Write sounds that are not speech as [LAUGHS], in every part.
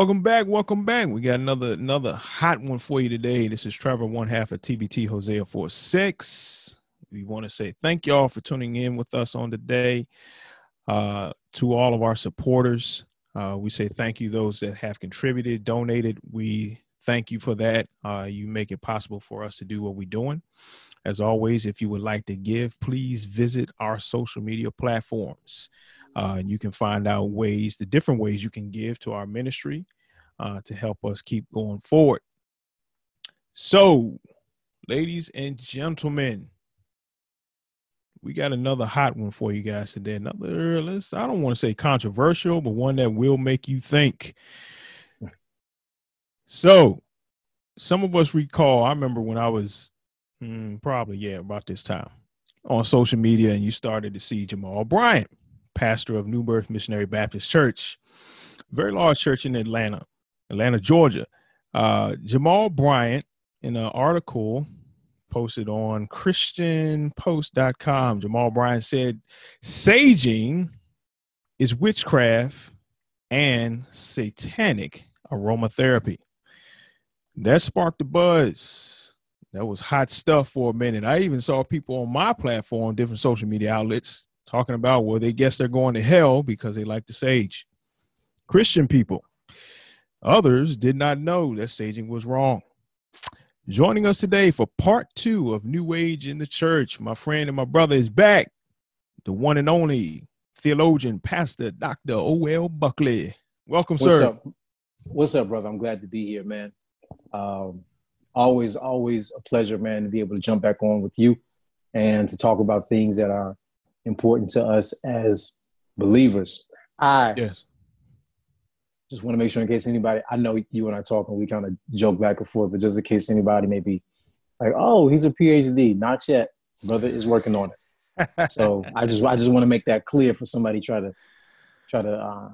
Welcome back, welcome back. We got another another hot one for you today. This is Trevor, one half of TBT Hosea 46. We want to say thank y'all for tuning in with us on today. Uh, to all of our supporters, uh, we say thank you those that have contributed, donated. We thank you for that. Uh, you make it possible for us to do what we're doing. As always, if you would like to give, please visit our social media platforms. Uh, and you can find out ways, the different ways you can give to our ministry uh, to help us keep going forward. So, ladies and gentlemen, we got another hot one for you guys today. Another, let's, I don't want to say controversial, but one that will make you think. So, some of us recall, I remember when I was mm, probably, yeah, about this time on social media, and you started to see Jamal Bryant pastor of New Birth Missionary Baptist Church, very large church in Atlanta, Atlanta, Georgia. Uh, Jamal Bryant, in an article posted on ChristianPost.com, Jamal Bryant said, Saging is witchcraft and satanic aromatherapy. That sparked a buzz. That was hot stuff for a minute. I even saw people on my platform, different social media outlets, talking about well they guess they're going to hell because they like the sage. Christian people. Others did not know that saging was wrong. Joining us today for part two of new age in the church my friend and my brother is back. The one and only theologian pastor dr ol buckley. Welcome what's sir. up? what's up brother? I'm glad to be here man. Um, always always a pleasure man to be able to jump back on with you and to talk about things that are important to us as believers. I yes. just want to make sure, in case anybody, I know you and I talk and we kind of joke back and forth, but just in case anybody may be like, "Oh, he's a PhD," not yet. Brother is working on it. [LAUGHS] so I just, I just want to make that clear for somebody try to, try to uh,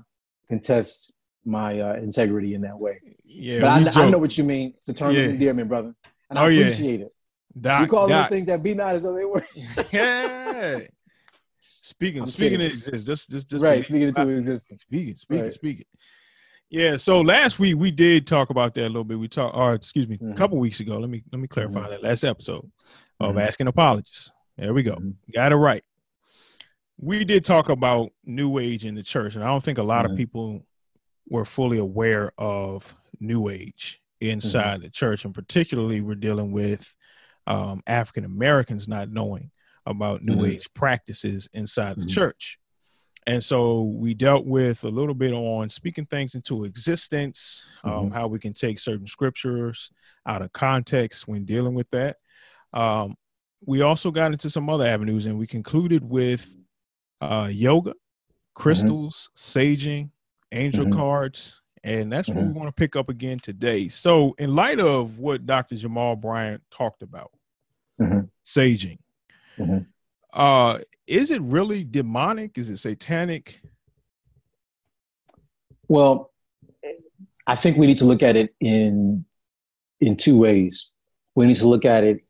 contest my uh, integrity in that way. Yeah, but I, I, know what you mean. It's a term yeah. of endearment, brother, and I oh, appreciate yeah. it. Doc, you call Doc. those things that be not as though they were. [LAUGHS] yeah. Speaking, I'm speaking kidding. it exists. Just, just, just right. Speaking into existence. Speaking, speaking, right. speaking. Yeah. So last week we did talk about that a little bit. We talked, or excuse me, mm-hmm. a couple weeks ago. Let me let me clarify mm-hmm. that last episode of mm-hmm. asking apologies. There we go. Mm-hmm. Got it right. We did talk about New Age in the church, and I don't think a lot of mm-hmm. people were fully aware of New Age inside mm-hmm. the church, and particularly we're dealing with um, African Americans not knowing about New mm-hmm. Age practices inside mm-hmm. the church. And so we dealt with a little bit on speaking things into existence, um, mm-hmm. how we can take certain scriptures out of context when dealing with that. Um, we also got into some other avenues and we concluded with uh, yoga, crystals, saging, angel mm-hmm. cards, and that's what we mm-hmm. want to pick up again today. So, in light of what Dr. Jamal Bryant talked about, mm-hmm. saging, Mm-hmm. Uh, is it really demonic? Is it satanic? Well, I think we need to look at it in in two ways. We need to look at it.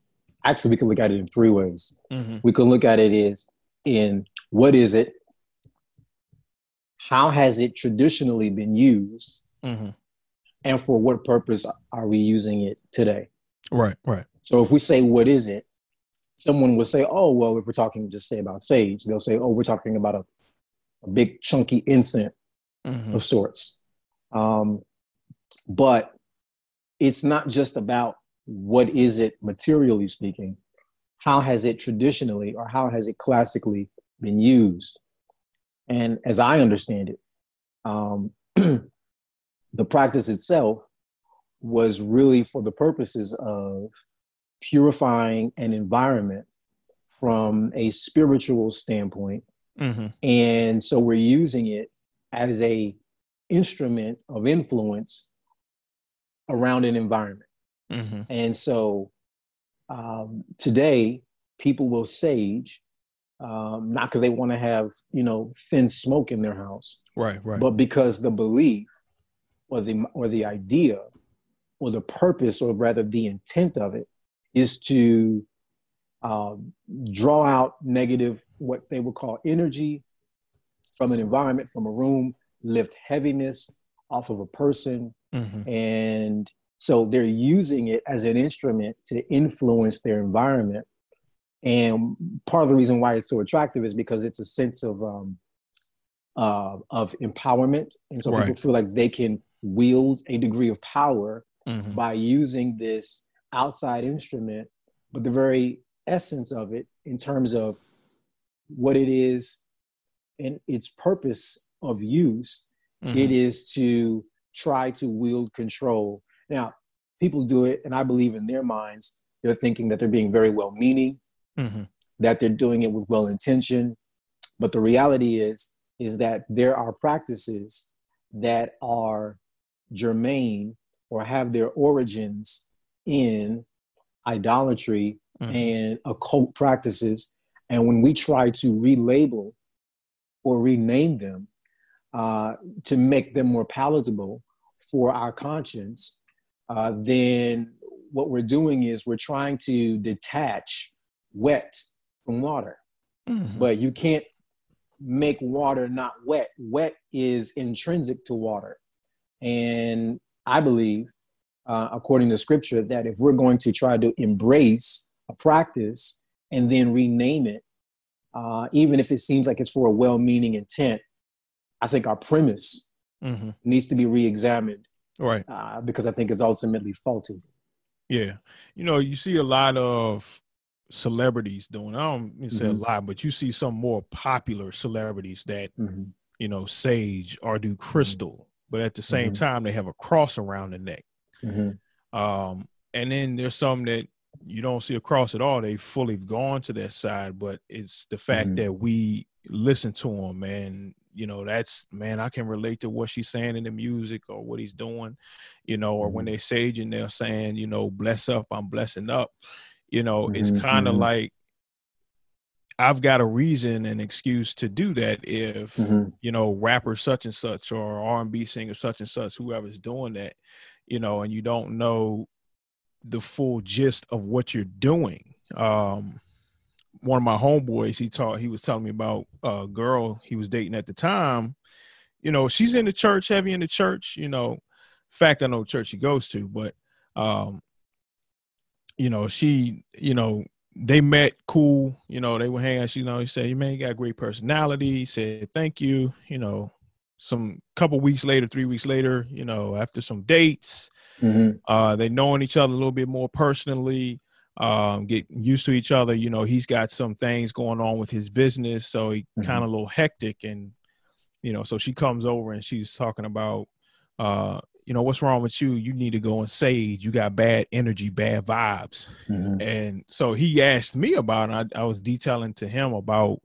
Actually, we can look at it in three ways. Mm-hmm. We can look at it is in what is it? How has it traditionally been used? Mm-hmm. And for what purpose are we using it today? Right, right. So if we say what is it, someone would say, oh, well, if we're talking just say about sage, they'll say, oh, we're talking about a, a big chunky incense mm-hmm. of sorts. Um, but it's not just about what is it materially speaking, how has it traditionally or how has it classically been used? And as I understand it, um, [CLEARS THROAT] the practice itself was really for the purposes of purifying an environment from a spiritual standpoint. Mm-hmm. And so we're using it as a instrument of influence around an environment. Mm-hmm. And so um, today, people will sage, um, not because they want to have, you know, thin smoke in their house. Right, right. But because the belief or the or the idea or the purpose or rather the intent of it is to um, draw out negative, what they would call energy from an environment, from a room, lift heaviness, off of a person. Mm-hmm. And so they're using it as an instrument to influence their environment. And part of the reason why it's so attractive is because it's a sense of um, uh, of empowerment, and so right. people feel like they can wield a degree of power mm-hmm. by using this outside instrument. But the very essence of it, in terms of what it is and its purpose of use, mm-hmm. it is to try to wield control. Now, people do it, and I believe in their minds, they're thinking that they're being very well meaning, mm-hmm. that they're doing it with well intention. But the reality is, is that there are practices that are germane or have their origins in idolatry mm-hmm. and occult practices. And when we try to relabel or rename them uh, to make them more palatable for our conscience, uh, then what we're doing is we're trying to detach wet from water. Mm-hmm. But you can't make water not wet. Wet is intrinsic to water. And I believe, uh, according to scripture, that if we're going to try to embrace a practice and then rename it, uh, even if it seems like it's for a well meaning intent, I think our premise mm-hmm. needs to be re examined. Right. Uh, because I think it's ultimately faulty. Yeah. You know, you see a lot of celebrities doing. I don't say mm-hmm. a lot, but you see some more popular celebrities that mm-hmm. you know sage or do mm-hmm. crystal, but at the same mm-hmm. time they have a cross around the neck. Mm-hmm. Um, and then there's some that you don't see a cross at all. They fully gone to that side, but it's the fact mm-hmm. that we listen to them, man. You know, that's man, I can relate to what she's saying in the music or what he's doing, you know, or when they sage and they're saying, you know, bless up, I'm blessing up you know, mm-hmm. it's kind of mm-hmm. like I've got a reason and excuse to do that if mm-hmm. you know rapper such and such or R and B singer such and such, whoever's doing that, you know, and you don't know the full gist of what you're doing. Um, one of my homeboys, he taught, he was telling me about a girl he was dating at the time. You know, she's in the church, heavy in the church. You know, fact I know church she goes to, but um, you know, she, you know, they met cool, you know, they were hanging, she, you know, he said, you man, you got a great personality. He said, thank you. You know, some couple weeks later, three weeks later, you know, after some dates, mm-hmm. uh, they knowing each other a little bit more personally, um, get used to each other. You know, he's got some things going on with his business, so he mm-hmm. kind of a little hectic, and you know, so she comes over and she's talking about, uh, you know, what's wrong with you? You need to go and sage. You got bad energy, bad vibes. Mm-hmm. And so he asked me about it. I, I was detailing to him about,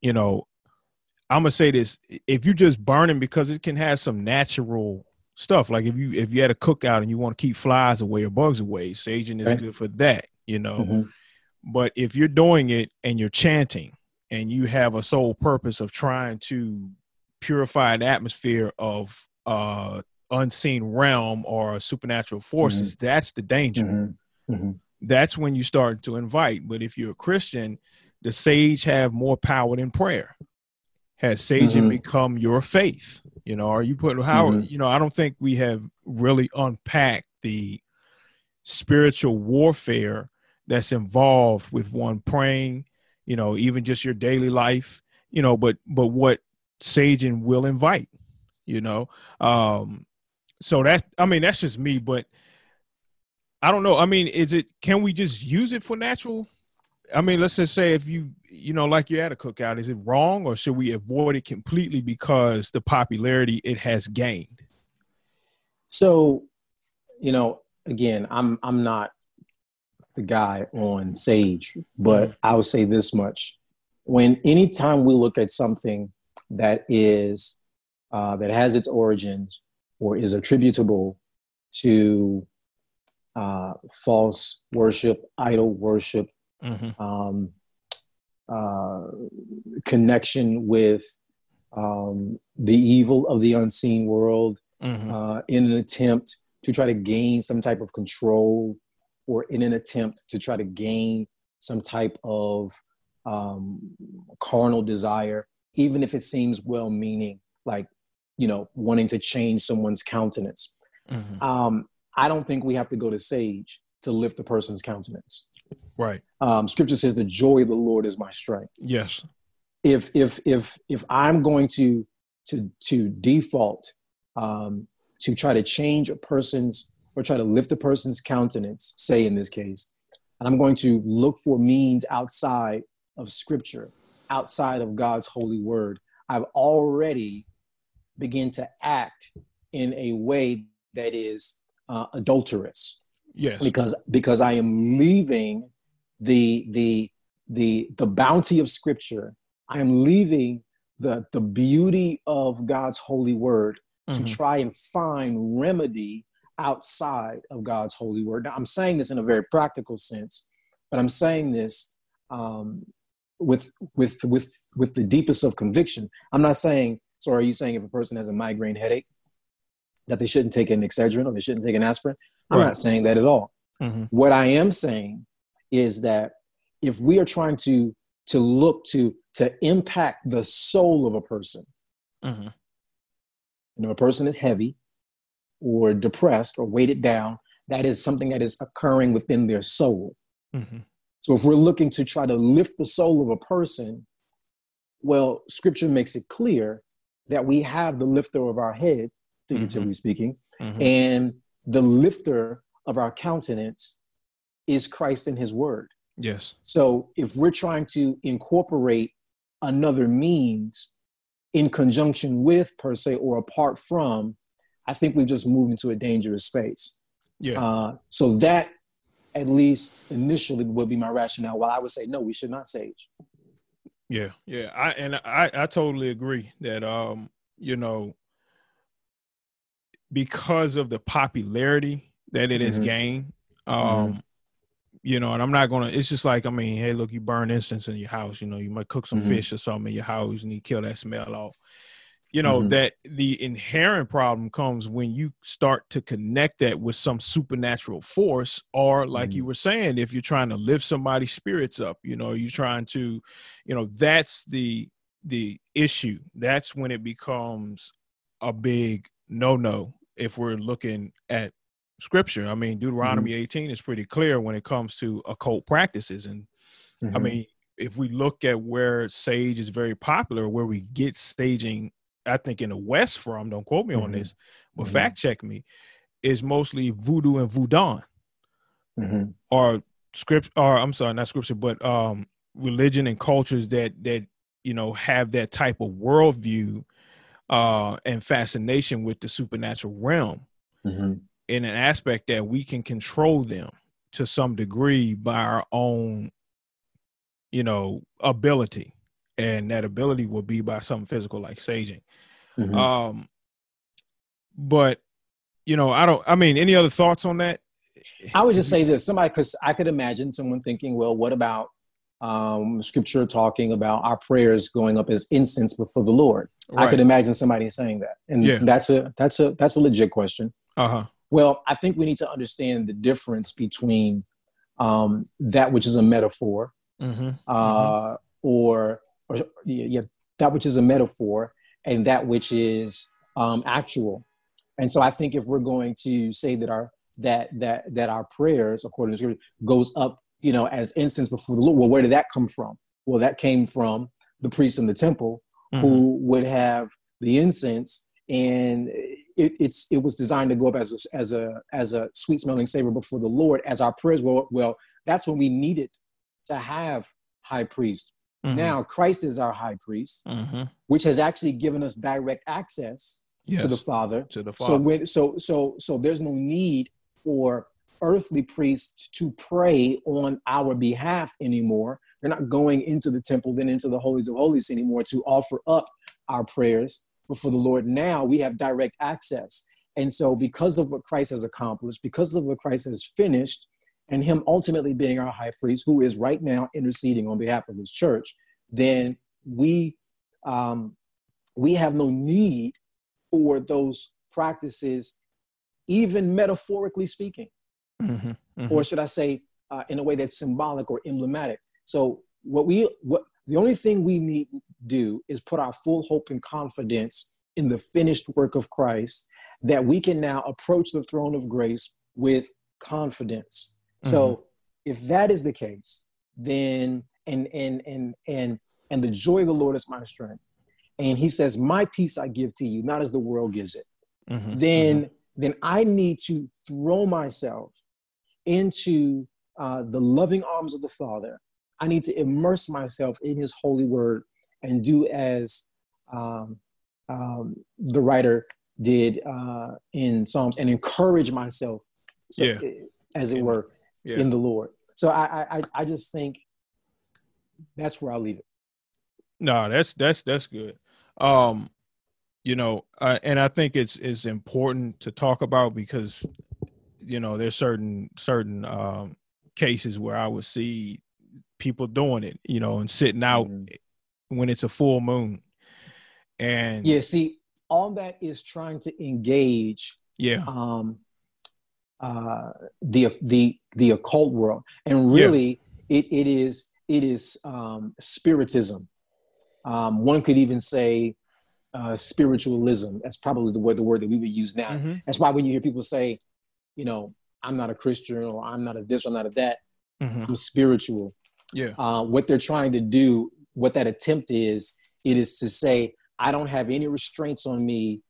you know, I'm gonna say this: if you're just burning because it can have some natural stuff, like if you if you had a cookout and you want to keep flies away or bugs away, saging is good for that, you know. Mm-hmm. But if you're doing it and you're chanting and you have a sole purpose of trying to purify an atmosphere of uh unseen realm or supernatural forces, mm-hmm. that's the danger. Mm-hmm. Mm-hmm. That's when you start to invite. But if you're a Christian, the sage have more power than prayer. Has saging mm-hmm. become your faith? You know, are you putting how mm-hmm. you know, I don't think we have really unpacked the spiritual warfare that's involved with one praying, you know, even just your daily life, you know, but but what saging will invite, you know. Um so that's I mean that's just me, but I don't know. I mean, is it can we just use it for natural? I mean, let's just say if you you know like you're at a cookout, is it wrong or should we avoid it completely because the popularity it has gained? So, you know, again, I'm I'm not the guy on Sage, but mm-hmm. I would say this much: when anytime we look at something that is uh, that has its origins or is attributable to uh, false worship, idol worship, mm-hmm. um, uh, connection with um, the evil of the unseen world mm-hmm. uh, in an attempt to try to gain some type of control or in an attempt to try to gain some type of um, carnal desire, even if it seems well meaning, like you know, wanting to change someone's countenance. Mm-hmm. Um, I don't think we have to go to sage to lift a person's countenance. Right. Um, scripture says, "The joy of the Lord is my strength." Yes. If if if if I'm going to to to default um, to try to change a person's or try to lift a person's countenance, say in this case, and I'm going to look for means outside of Scripture, outside of God's holy word, I've already begin to act in a way that is uh, adulterous. Yes. Because because I am leaving the the the the bounty of Scripture. I am leaving the the beauty of God's holy word mm-hmm. to try and find remedy outside of God's holy word. Now, I'm saying this in a very practical sense, but I'm saying this um, with with with with the deepest of conviction. I'm not saying. So, are you saying if a person has a migraine headache that they shouldn't take an Excedrin or they shouldn't take an aspirin? I'm right. not saying that at all. Mm-hmm. What I am saying is that if we are trying to to look to to impact the soul of a person, mm-hmm. you know, a person is heavy or depressed or weighted down. That is something that is occurring within their soul. Mm-hmm. So if we're looking to try to lift the soul of a person, well, scripture makes it clear that we have the lifter of our head, figuratively mm-hmm. speaking, mm-hmm. and the lifter of our countenance is Christ and his word. Yes. So if we're trying to incorporate another means in conjunction with, per se, or apart from, I think we've just moved into a dangerous space. Yeah. Uh, so that at least initially would be my rationale. While I would say no, we should not sage. Yeah, yeah, I and I I totally agree that um you know because of the popularity that it has mm-hmm. gained um mm-hmm. you know and i'm not gonna it's just like i mean hey look you burn incense in your house you know you might cook some mm-hmm. fish or something in your house and you kill that smell off you know mm-hmm. that the inherent problem comes when you start to connect that with some supernatural force or like mm-hmm. you were saying if you're trying to lift somebody's spirits up you know you're trying to you know that's the the issue that's when it becomes a big no no if we're looking at scripture i mean deuteronomy mm-hmm. 18 is pretty clear when it comes to occult practices and i mm-hmm. mean if we look at where sage is very popular where we get saging I think in the West from, don't quote me mm-hmm. on this, but mm-hmm. fact check me, is mostly voodoo and voodoo. Mm-hmm. Or script or I'm sorry, not scripture, but um religion and cultures that that you know have that type of worldview uh and fascination with the supernatural realm mm-hmm. in an aspect that we can control them to some degree by our own you know ability and that ability will be by something physical like saging. Mm-hmm. Um, but you know, I don't. I mean, any other thoughts on that? I would just say this: somebody, because I could imagine someone thinking, "Well, what about um, Scripture talking about our prayers going up as incense before the Lord?" Right. I could imagine somebody saying that, and yeah. that's a that's a that's a legit question. Uh huh. Well, I think we need to understand the difference between um, that which is a metaphor, mm-hmm. Uh, mm-hmm. or or yeah, that which is a metaphor and that which is um, actual. And so I think if we're going to say that our that that that our prayers, according to scripture, goes up, you know, as incense before the Lord, well, where did that come from? Well, that came from the priests in the temple mm-hmm. who would have the incense and it, it's it was designed to go up as a, as a as a sweet smelling savor before the Lord as our prayers. Well, well, that's when we needed to have high priest Mm-hmm. Now, Christ is our high priest, mm-hmm. which has actually given us direct access yes, to the Father. To the Father. So, when, so, so, so there's no need for earthly priests to pray on our behalf anymore. They're not going into the temple, then into the holies of holies anymore to offer up our prayers before the Lord. Now we have direct access. And so, because of what Christ has accomplished, because of what Christ has finished, and him ultimately being our high priest, who is right now interceding on behalf of his church, then we um, we have no need for those practices, even metaphorically speaking, mm-hmm, mm-hmm. or should I say, uh, in a way that's symbolic or emblematic. So what we what the only thing we need do is put our full hope and confidence in the finished work of Christ that we can now approach the throne of grace with confidence. Mm-hmm. So if that is the case, then and and and and and the joy of the Lord is my strength. And he says, My peace I give to you, not as the world gives it. Mm-hmm. Then mm-hmm. then I need to throw myself into uh, the loving arms of the Father. I need to immerse myself in his holy word and do as um, um, the writer did uh, in Psalms and encourage myself, so, yeah. as it were, yeah. in the Lord. So I, I, I just think that's where I'll leave it. No, that's that's that's good. Um, you know, uh, and I think it's it's important to talk about because you know there's certain certain um, cases where I would see people doing it, you know, and sitting out mm-hmm. when it's a full moon. And yeah, see, all that is trying to engage yeah um uh the the the occult world and really yeah. it, it is it is um spiritism um one could even say uh spiritualism that's probably the word the word that we would use now mm-hmm. that's why when you hear people say you know i'm not a christian or i'm not a this or not a that mm-hmm. i'm spiritual yeah uh what they're trying to do what that attempt is it is to say I don't have any restraints on me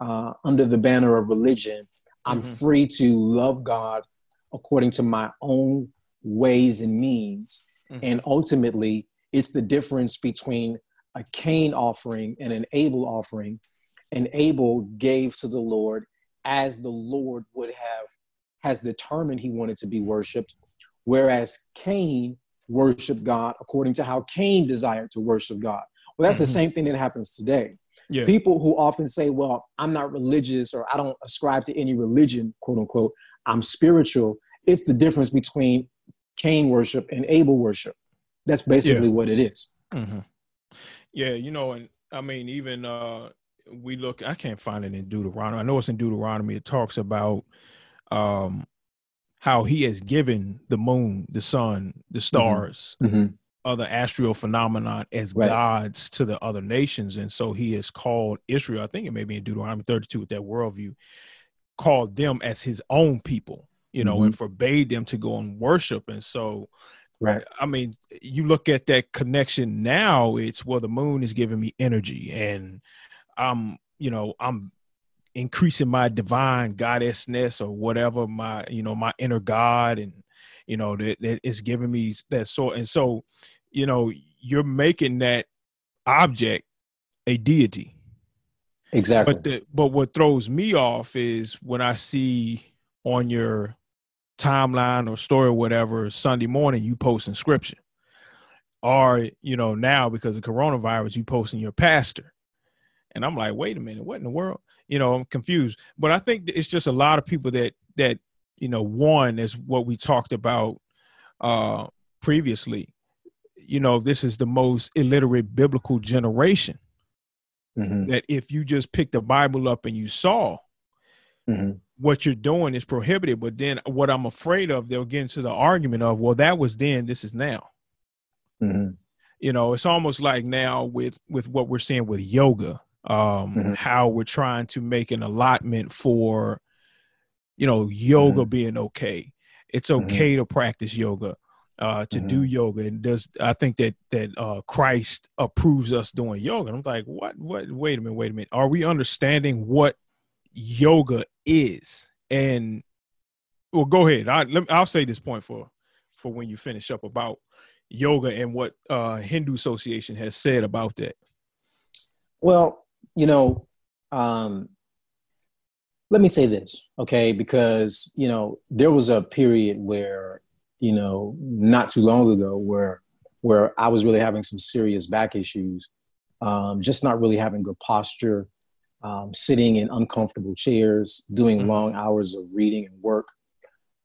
uh, under the banner of religion. I'm mm-hmm. free to love God according to my own ways and means. Mm-hmm. And ultimately, it's the difference between a Cain offering and an Abel offering. And Abel gave to the Lord as the Lord would have has determined he wanted to be worshiped, whereas Cain worshiped God according to how Cain desired to worship God. Well, that's mm-hmm. the same thing that happens today. Yeah. People who often say, well, I'm not religious or I don't ascribe to any religion, quote unquote, I'm spiritual. It's the difference between Cain worship and Abel worship. That's basically yeah. what it is. Mm-hmm. Yeah, you know, and I mean, even uh, we look, I can't find it in Deuteronomy. I know it's in Deuteronomy. It talks about um, how he has given the moon, the sun, the mm-hmm. stars, mm-hmm other astral phenomenon as right. gods to the other nations. And so he has called Israel, I think it may be in Deuteronomy 32 with that worldview, called them as his own people, you know, mm-hmm. and forbade them to go and worship. And so, right. I mean, you look at that connection now, it's well, the moon is giving me energy and I'm, you know, I'm increasing my divine goddessness or whatever, my, you know, my inner God and, you know, that, that is giving me that sort. And so, you know, you're making that object a deity. Exactly. But the, but what throws me off is when I see on your timeline or story or whatever Sunday morning you post inscription. Or, you know, now because of coronavirus, you posting your pastor. And I'm like, wait a minute, what in the world? You know, I'm confused. But I think it's just a lot of people that that, you know, one is what we talked about uh previously you know, this is the most illiterate biblical generation. Mm-hmm. That if you just pick the Bible up and you saw mm-hmm. what you're doing is prohibited. But then what I'm afraid of, they'll get into the argument of, well, that was then, this is now. Mm-hmm. You know, it's almost like now with with what we're seeing with yoga, um, mm-hmm. how we're trying to make an allotment for, you know, yoga mm-hmm. being okay. It's mm-hmm. okay to practice yoga uh, to mm-hmm. do yoga and does I think that that uh, Christ approves us doing yoga. And I'm like, what? What? Wait a minute. Wait a minute. Are we understanding what yoga is? And well, go ahead. I, let, I'll say this point for for when you finish up about yoga and what uh, Hindu Association has said about that. Well, you know, um, let me say this, okay? Because you know there was a period where you know, not too long ago where where I was really having some serious back issues, um, just not really having good posture, um, sitting in uncomfortable chairs, doing mm-hmm. long hours of reading and work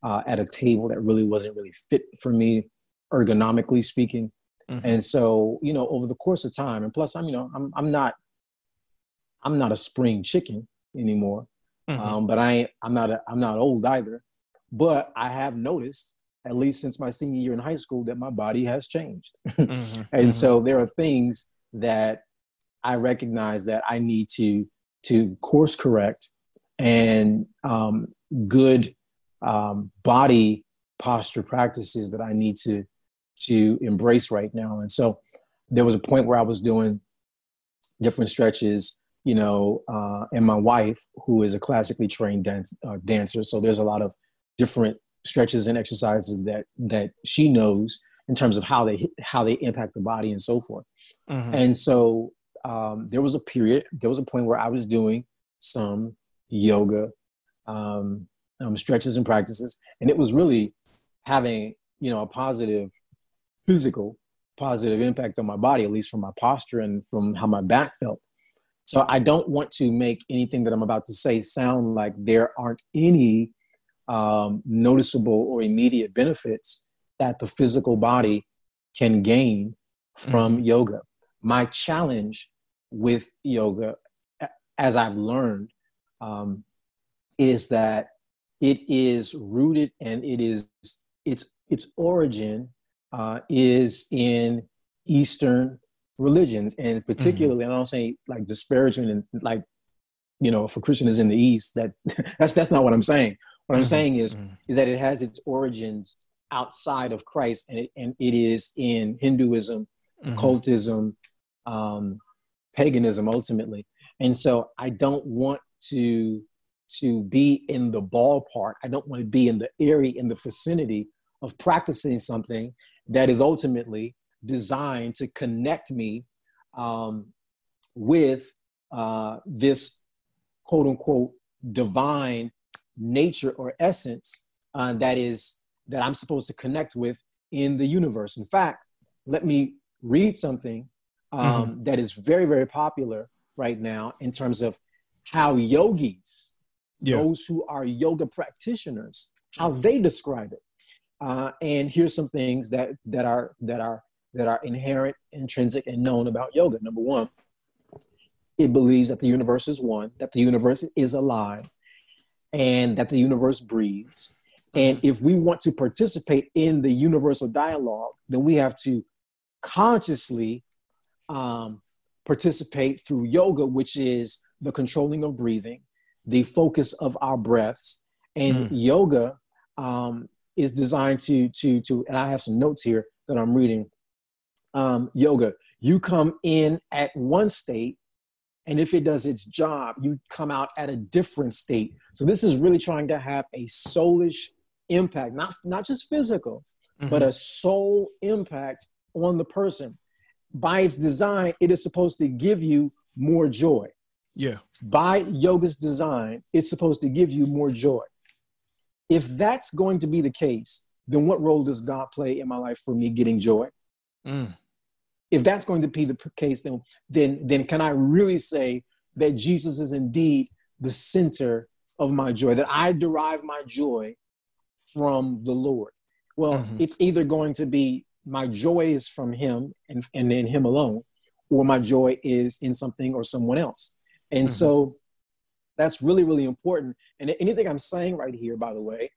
uh, at a table that really wasn't really fit for me, ergonomically speaking. Mm-hmm. And so, you know, over the course of time, and plus, I'm, you know, I'm, I'm not, I'm not a spring chicken anymore, mm-hmm. um, but I, ain't, I'm not, a, I'm not old either. But I have noticed at least since my senior year in high school, that my body has changed. [LAUGHS] mm-hmm, and mm-hmm. so there are things that I recognize that I need to to course correct and um, good um, body posture practices that I need to to embrace right now. And so there was a point where I was doing different stretches, you know, uh, and my wife, who is a classically trained dance, uh, dancer, so there's a lot of different stretches and exercises that that she knows in terms of how they how they impact the body and so forth. Mm-hmm. And so um, there was a period, there was a point where I was doing some yoga um, um, stretches and practices, and it was really having you know a positive physical positive impact on my body, at least from my posture and from how my back felt. So I don't want to make anything that I'm about to say sound like there aren't any um, noticeable or immediate benefits that the physical body can gain from mm-hmm. yoga. My challenge with yoga, as I've learned, um, is that it is rooted and it is its its origin uh, is in Eastern religions, and particularly, mm-hmm. I don't say like disparagement and like you know, if a Christian is in the East, that [LAUGHS] that's that's not what I'm saying. What I'm mm-hmm. saying is mm-hmm. is that it has its origins outside of Christ, and it and it is in Hinduism, mm-hmm. cultism, um, paganism, ultimately. And so, I don't want to to be in the ballpark. I don't want to be in the area, in the vicinity of practicing something that is ultimately designed to connect me um, with uh, this quote unquote divine nature or essence uh, that is that I'm supposed to connect with in the universe. In fact, let me read something um, mm-hmm. that is very very popular right now in terms of how yogis, yeah. those who are yoga practitioners, how they describe it. Uh, and here's some things that that are that are that are inherent, intrinsic, and known about yoga. Number one, it believes that the universe is one, that the universe is alive, and that the universe breathes. And if we want to participate in the universal dialogue, then we have to consciously um, participate through yoga, which is the controlling of breathing, the focus of our breaths. And mm. yoga um, is designed to, to, to, and I have some notes here that I'm reading. Um, yoga, you come in at one state, and if it does its job, you come out at a different state. So this is really trying to have a soulish impact, not, not just physical, mm-hmm. but a soul impact on the person by its design, it is supposed to give you more joy. Yeah. By yoga's design, it's supposed to give you more joy. If that's going to be the case, then what role does God play in my life for me getting joy? Mm. If that's going to be the case, then, then, then can I really say that Jesus is indeed the center of my joy, that I derive my joy from the Lord? Well, mm-hmm. it's either going to be my joy is from him and, and in him alone, or my joy is in something or someone else. And mm-hmm. so that's really, really important. And anything I'm saying right here, by the way,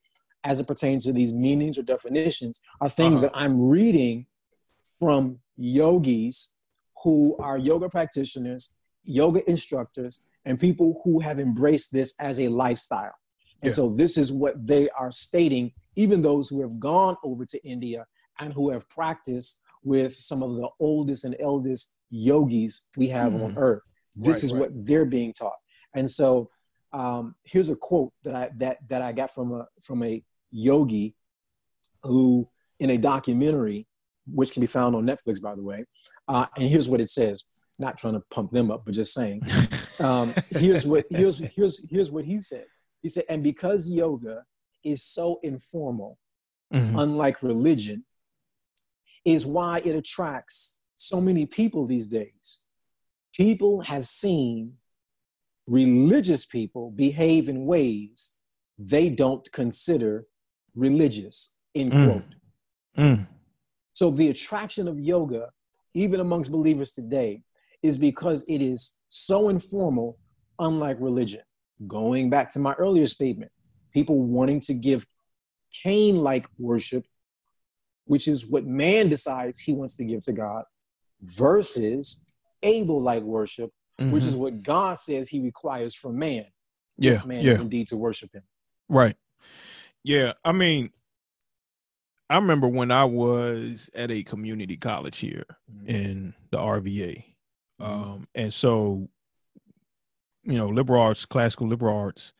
as it pertains to these meanings or definitions, are things uh-huh. that I'm reading from yogis who are yoga practitioners, yoga instructors, and people who have embraced this as a lifestyle. And yeah. so this is what they are stating, even those who have gone over to India and who have practiced with some of the oldest and eldest yogis we have mm. on earth. This right, is right. what they're being taught. And so um, here's a quote that I that that I got from a from a yogi who in a documentary, which can be found on Netflix, by the way. Uh, and here's what it says. Not trying to pump them up, but just saying. [LAUGHS] Um, here's what here's here's here's what he said. He said, and because yoga is so informal, mm-hmm. unlike religion, is why it attracts so many people these days. People have seen religious people behave in ways they don't consider religious, end mm. quote. Mm. So the attraction of yoga, even amongst believers today, is because it is so informal, unlike religion. Going back to my earlier statement, people wanting to give Cain like worship which is what man decides he wants to give to God, versus Abel like worship, mm-hmm. which is what God says He requires from man. Yeah, man yeah. is indeed to worship Him. Right. Yeah, I mean, I remember when I was at a community college here mm-hmm. in the RVA, mm-hmm. um, and so you know, liberal arts, classical liberal arts.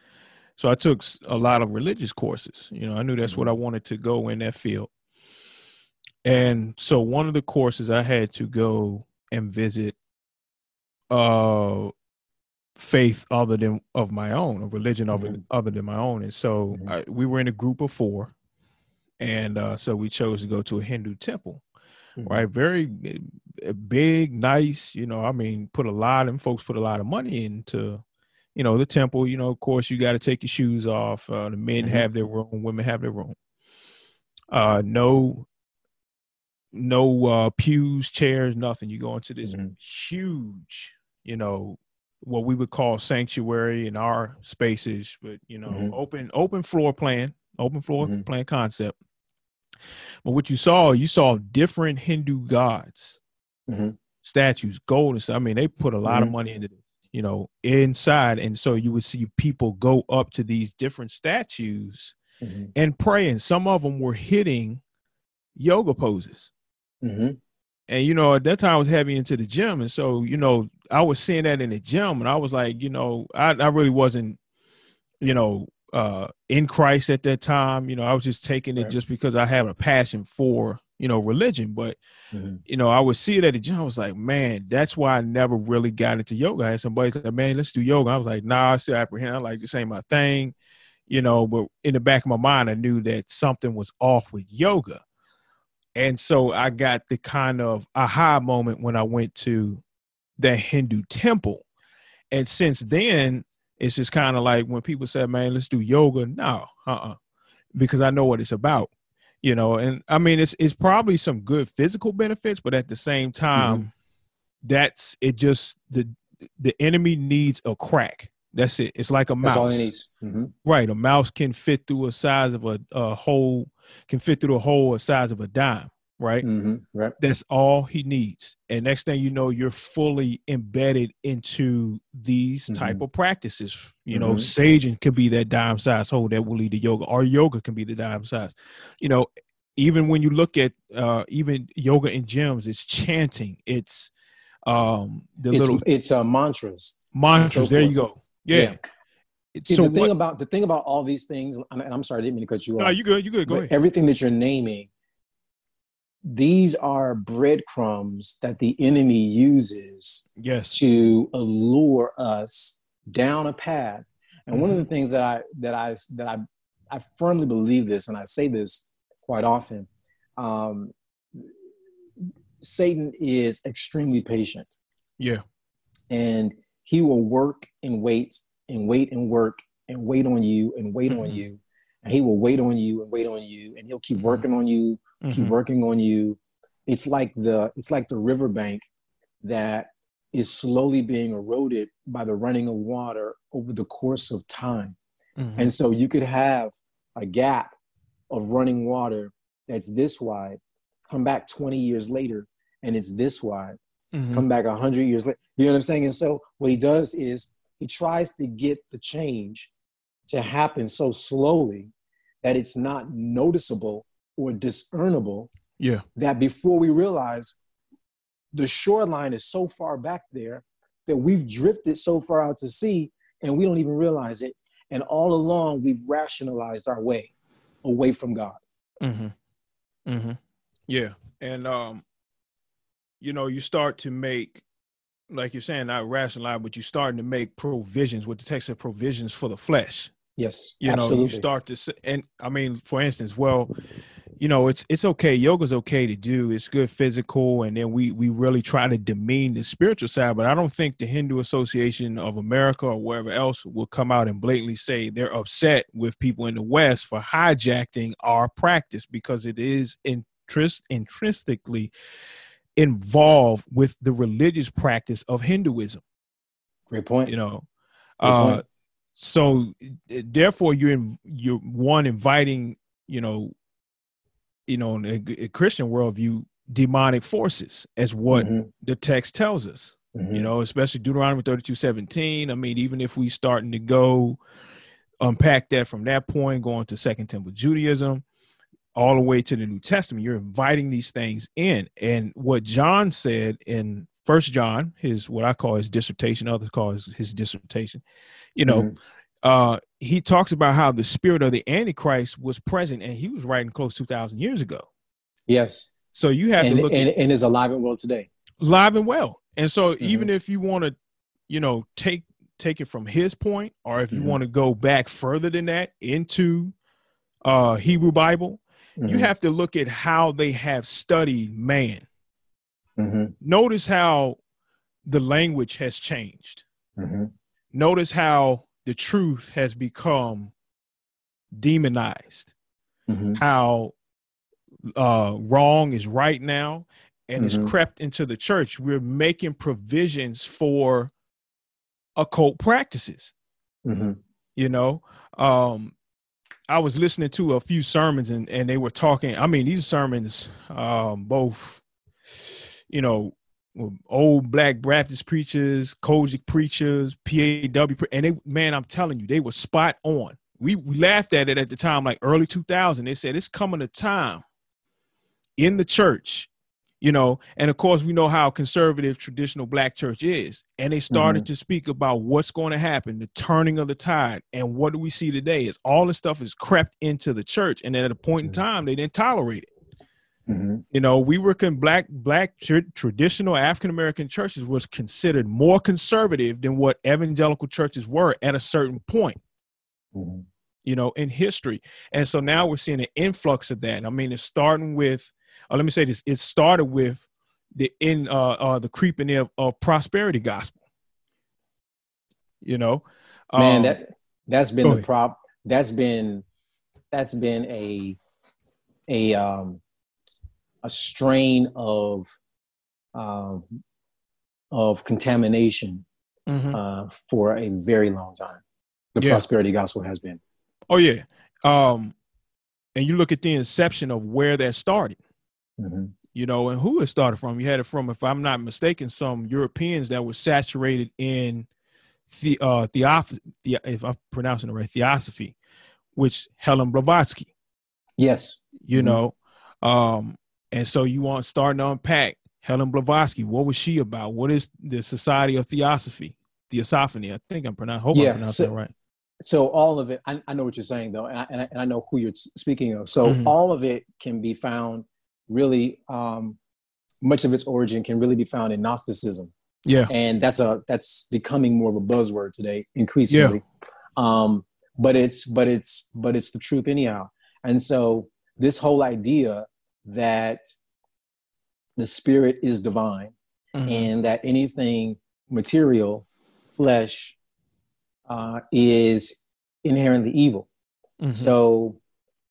So I took a lot of religious courses. You know, I knew that's mm-hmm. what I mm-hmm. wanted to go in that field. And so one of the courses I had to go and visit uh faith other than of my own, a religion mm-hmm. other, other than my own. And so mm-hmm. I, we were in a group of four. And uh, so we chose to go to a Hindu temple, mm-hmm. right? Very eh, big, nice, you know, I mean, put a lot of folks put a lot of money into, you know, the temple. You know, of course, you got to take your shoes off. Uh, the men mm-hmm. have their room, women have their room. Uh, no no uh, pews, chairs, nothing. You go into this mm-hmm. huge, you know, what we would call sanctuary in our spaces, but you know, mm-hmm. open open floor plan, open floor mm-hmm. plan concept. But what you saw, you saw different Hindu gods, mm-hmm. statues, gold and stuff. I mean, they put a lot of mm-hmm. money into this, you know, inside, and so you would see people go up to these different statues mm-hmm. and pray, and some of them were hitting yoga poses. Mm-hmm. And you know, at that time I was heavy into the gym, and so you know, I was seeing that in the gym, and I was like, you know, I, I really wasn't, you know, uh, in Christ at that time. You know, I was just taking it right. just because I have a passion for you know religion. But mm-hmm. you know, I would see it at the gym. I was like, man, that's why I never really got into yoga. I had somebody say, man, let's do yoga. I was like, nah, I still apprehend. I'm like, this ain't my thing. You know, but in the back of my mind, I knew that something was off with yoga. And so I got the kind of aha moment when I went to the Hindu temple. And since then, it's just kind of like when people say, man, let's do yoga. No, uh-uh. Because I know what it's about. You know, and I mean it's it's probably some good physical benefits, but at the same time, mm-hmm. that's it just the the enemy needs a crack. That's it. It's like a mouse. That's all it needs. Mm-hmm. Right. A mouse can fit through a size of a, a hole, can fit through a hole a size of a dime. Right? Mm-hmm. Right. That's all he needs. And next thing you know, you're fully embedded into these mm-hmm. type of practices. You know, mm-hmm. saging could be that dime size hole that will lead to yoga, or yoga can be the dime size. You know, even when you look at uh even yoga in gyms, it's chanting, it's um the it's, little it's uh mantras. Mantras. So there you go yeah. yeah. See, so the thing what, about the thing about all these things, and I'm sorry, I didn't mean to cut you off. No, you good. You good. Go ahead. Everything that you're naming, these are breadcrumbs that the enemy uses yes. to allure us down a path. And mm-hmm. one of the mm-hmm. things that I that I that I I firmly believe this, and I say this quite often. Um, Satan is extremely patient. Yeah. And he will work and wait and wait and work and wait on you and wait mm-hmm. on you and he will wait on you and wait on you and he'll keep mm-hmm. working on you mm-hmm. keep working on you it's like the it's like the riverbank that is slowly being eroded by the running of water over the course of time mm-hmm. and so you could have a gap of running water that's this wide come back 20 years later and it's this wide mm-hmm. come back 100 years later you know what i'm saying and so what he does is he tries to get the change to happen so slowly that it's not noticeable or discernible yeah that before we realize the shoreline is so far back there that we've drifted so far out to sea and we don't even realize it and all along we've rationalized our way away from god mm-hmm. Mm-hmm. yeah and um you know, you start to make, like you're saying, not rationalize, but you're starting to make provisions with the text of provisions for the flesh. Yes, you absolutely. know, you start to, and I mean, for instance, well, you know, it's it's okay. Yoga's okay to do. It's good physical, and then we we really try to demean the spiritual side. But I don't think the Hindu Association of America or wherever else will come out and blatantly say they're upset with people in the West for hijacking our practice because it is interest intrinsically involved with the religious practice of Hinduism. Great point. You know, uh, so therefore you're in, you're one inviting you know, you know, in a, a Christian worldview, demonic forces as what mm-hmm. the text tells us. Mm-hmm. You know, especially Deuteronomy 32 17. I mean, even if we starting to go unpack that from that point, going to Second Temple Judaism, all the way to the New Testament, you're inviting these things in. And what John said in First John, his what I call his dissertation, others call his, his dissertation, you know, mm-hmm. Uh, he talks about how the spirit of the Antichrist was present, and he was writing close two thousand years ago. Yes. So you have and, to look and, at, and is alive and well today. Live and well. And so mm-hmm. even if you want to, you know, take take it from his point, or if you mm-hmm. want to go back further than that into uh Hebrew Bible, mm-hmm. you have to look at how they have studied man. Mm-hmm. Notice how the language has changed. Mm-hmm. Notice how the truth has become demonized. Mm-hmm. How uh, wrong is right now and mm-hmm. it's crept into the church. We're making provisions for occult practices. Mm-hmm. You know, um, I was listening to a few sermons and, and they were talking. I mean, these sermons, um, both, you know, old black Baptist preachers, COGIC preachers, PAW, and they, man, I'm telling you, they were spot on. We, we laughed at it at the time, like early 2000. They said it's coming a time in the church you know and of course we know how conservative traditional black church is and they started mm-hmm. to speak about what's going to happen the turning of the tide and what do we see today is all this stuff is crept into the church and at a point in time they didn't tolerate it mm-hmm. you know we were con- black black traditional african american churches was considered more conservative than what evangelical churches were at a certain point mm-hmm. you know in history and so now we're seeing an influx of that i mean it's starting with uh, let me say this: it started with the in uh, uh the creeping in of, of prosperity gospel. You know, man, um, that that's been the prop. That's been that's been a a um a strain of um of contamination mm-hmm. uh, for a very long time. The yeah. prosperity gospel has been. Oh yeah, um, and you look at the inception of where that started. Mm-hmm. You know, and who it started from? You had it from, if I'm not mistaken, some Europeans that were saturated in the uh theoph- the if I'm pronouncing it right, theosophy, which Helen Blavatsky. Yes. You mm-hmm. know, um, and so you want starting to unpack Helen Blavatsky. What was she about? What is the Society of Theosophy? Theosophany. I think I'm pronouncing. Hope yeah, pronouncing so, right. So all of it, I, I, know what you're saying though, and I, and I, and I know who you're speaking of. So mm-hmm. all of it can be found really um, much of its origin can really be found in Gnosticism. Yeah, and that's a that's becoming more of a buzzword today, increasingly. Yeah. Um, but it's but it's but it's the truth anyhow. And so this whole idea that the spirit is divine mm-hmm. and that anything material, flesh, uh, is inherently evil. Mm-hmm. So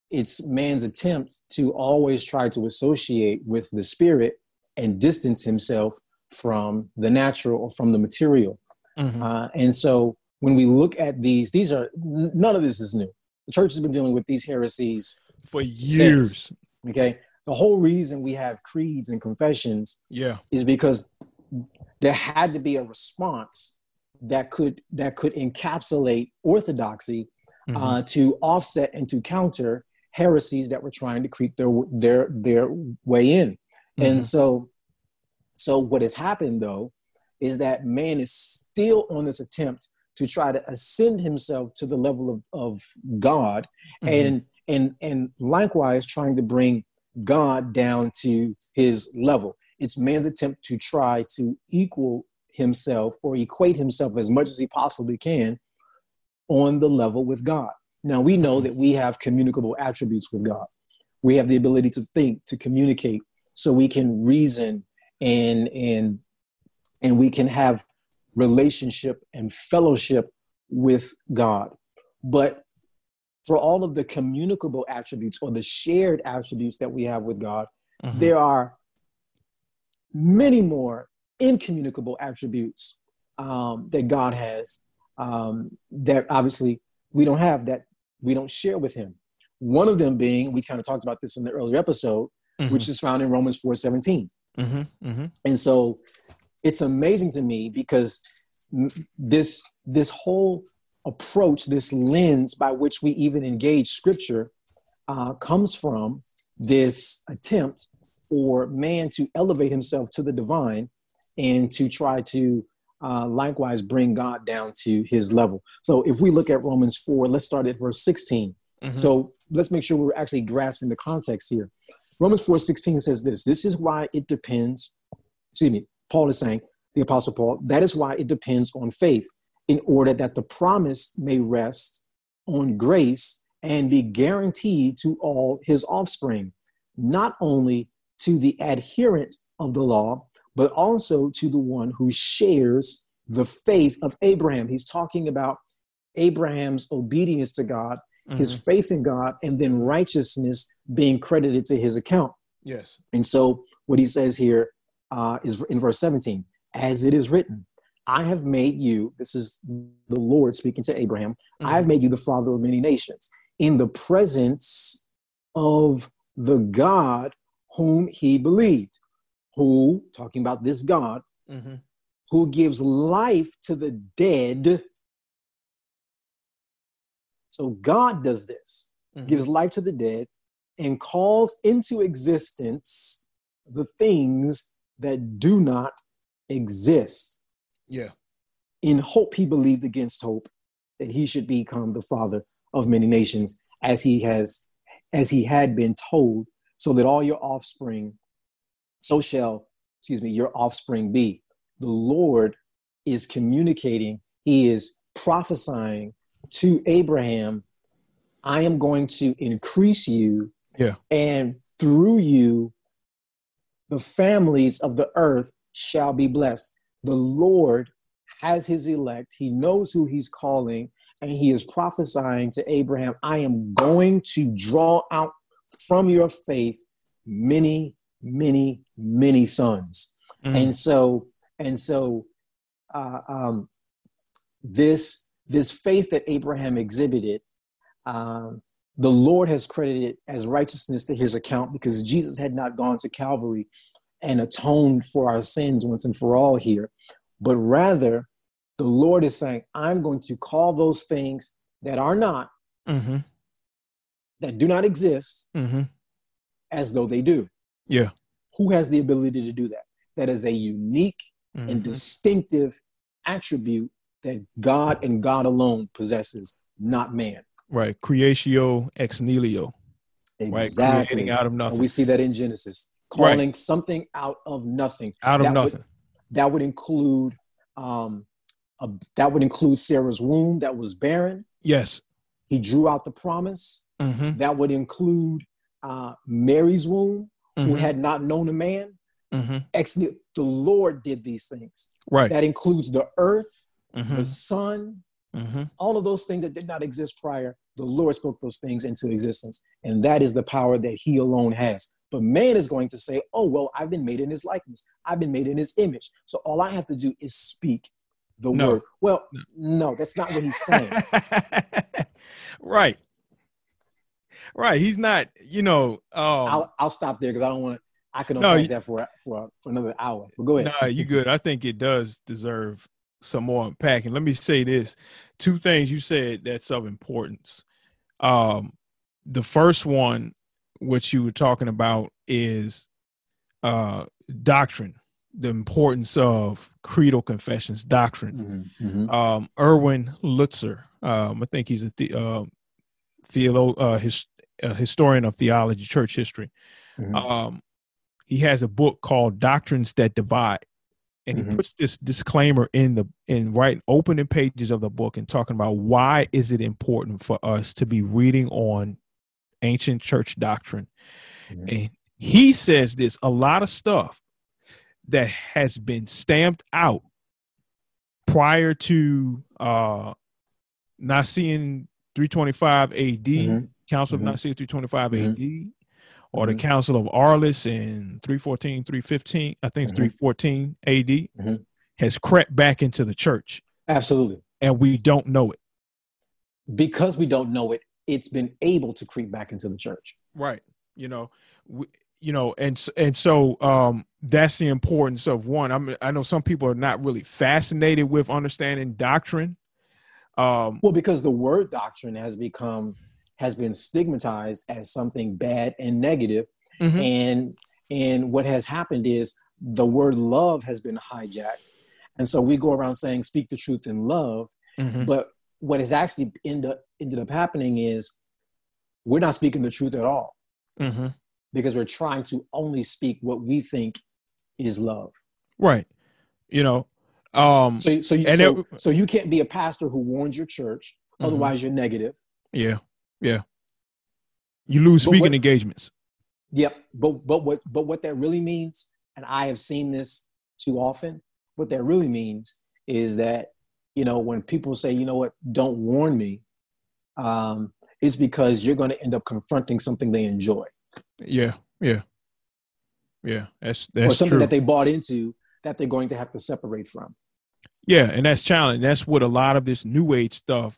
it's man's attempt to always try to associate with the spirit and distance himself from the natural or from the material. Mm-hmm. Uh, and so when we look at these, these are none of this is new. The church has been dealing with these heresies for years. Since, okay. The whole reason we have creeds and confessions yeah. is because there had to be a response that could that could encapsulate orthodoxy mm-hmm. uh, to offset and to counter heresies that were trying to creep their their their way in. Mm-hmm. And so so what has happened though is that man is still on this attempt to try to ascend himself to the level of, of God mm-hmm. and and and likewise trying to bring God down to his level. It's man's attempt to try to equal himself or equate himself as much as he possibly can on the level with God. Now we know that we have communicable attributes with God. We have the ability to think, to communicate, so we can reason and and and we can have relationship and fellowship with God. But for all of the communicable attributes or the shared attributes that we have with God, mm-hmm. there are many more incommunicable attributes um, that God has um, that obviously we don't have that we don't share with him. One of them being, we kind of talked about this in the earlier episode, mm-hmm. which is found in Romans 4 17. Mm-hmm. Mm-hmm. And so it's amazing to me because this this whole approach, this lens by which we even engage scripture, uh, comes from this attempt for man to elevate himself to the divine and to try to uh, likewise bring God down to his level. So if we look at Romans 4, let's start at verse 16. Mm-hmm. So let's make sure we're actually grasping the context here. Romans 4 16 says this this is why it depends, excuse me, Paul is saying, the Apostle Paul, that is why it depends on faith, in order that the promise may rest on grace and be guaranteed to all his offspring, not only to the adherent of the law, but also to the one who shares the faith of Abraham. He's talking about Abraham's obedience to God, mm-hmm. his faith in God, and then righteousness being credited to his account. Yes. And so what he says here uh, is in verse 17, as it is written, I have made you, this is the Lord speaking to Abraham, mm-hmm. I have made you the father of many nations in the presence of the God whom he believed, who, talking about this God, mm-hmm. who gives life to the dead. So God does this, mm-hmm. gives life to the dead, and calls into existence the things that do not exist. Yeah. In hope, he believed against hope that he should become the father of many nations, as he has, as he had been told so that all your offspring, so shall, excuse me, your offspring be. The Lord is communicating, He is prophesying to Abraham, I am going to increase you. Yeah. And through you, the families of the earth shall be blessed. The Lord has his elect, he knows who he's calling, and he is prophesying to Abraham, I am going to draw out from your faith many, many, many sons. Mm. And so, and so, uh, um, this this faith that Abraham exhibited, um, the Lord has credited as righteousness to his account because Jesus had not gone to Calvary and atoned for our sins once and for all here, but rather the Lord is saying, I'm going to call those things that are not, mm-hmm. that do not exist, mm-hmm as though they do. Yeah. Who has the ability to do that? That is a unique mm-hmm. and distinctive attribute that God and God alone possesses, not man. Right. Creatio ex nihilo. Exactly. Right? Creating out of nothing. And we see that in Genesis. Calling right. something out of nothing. Out of that nothing. Would, that would include um a, that would include Sarah's womb that was barren. Yes. He drew out the promise. Mm-hmm. That would include uh, Mary's womb, mm-hmm. who had not known a man. Mm-hmm. The Lord did these things. Right. That includes the earth, mm-hmm. the sun, mm-hmm. all of those things that did not exist prior. The Lord spoke those things into existence. And that is the power that He alone has. But man is going to say, oh, well, I've been made in His likeness, I've been made in His image. So all I have to do is speak the no. word. Well, no. no, that's not what He's saying. [LAUGHS] right. Right. He's not, you know. Um, I'll, I'll stop there because I don't want to. I can unpack no, that for for for another hour. But go ahead. No, you're good. I think it does deserve some more unpacking. Let me say this: two things you said that's of importance. Um, the first one, which you were talking about, is uh, doctrine. The importance of creedal confessions, doctrine. Mm-hmm, mm-hmm. Um, Erwin Lutzer, um, I think he's a the, uh, theolo- uh, his, historian of theology, church history. Mm-hmm. Um, he has a book called Doctrines That Divide. And mm-hmm. he puts this disclaimer in the in right opening pages of the book and talking about why is it important for us to be reading on ancient church doctrine. Mm-hmm. And he says this a lot of stuff that has been stamped out prior to uh Nicene 325 AD, mm-hmm. Council mm-hmm. of Nicaea 325 mm-hmm. AD, or the mm-hmm. Council of Arles in 314, 315, I think it's mm-hmm. 314 AD, mm-hmm. has crept back into the church. Absolutely. And we don't know it. Because we don't know it, it's been able to creep back into the church. Right. You know, we, you know, and and so um, that's the importance of one. I mean, I know some people are not really fascinated with understanding doctrine. Um, well, because the word doctrine has become has been stigmatized as something bad and negative, mm-hmm. and and what has happened is the word love has been hijacked, and so we go around saying speak the truth in love, mm-hmm. but what has actually ended up, ended up happening is we're not speaking the truth at all. Mm-hmm because we're trying to only speak what we think is love. Right. You know, um, so so you, so, it, so, you can't be a pastor who warns your church, mm-hmm. otherwise you're negative. Yeah, yeah. You lose speaking what, engagements. Yep, but but what but what that really means, and I have seen this too often. What that really means is that you know when people say, you know what, don't warn me, um, it's because you're going to end up confronting something they enjoy. Yeah, yeah, yeah. That's that's or something true. that they bought into that they're going to have to separate from. Yeah, and that's challenging. That's what a lot of this new age stuff,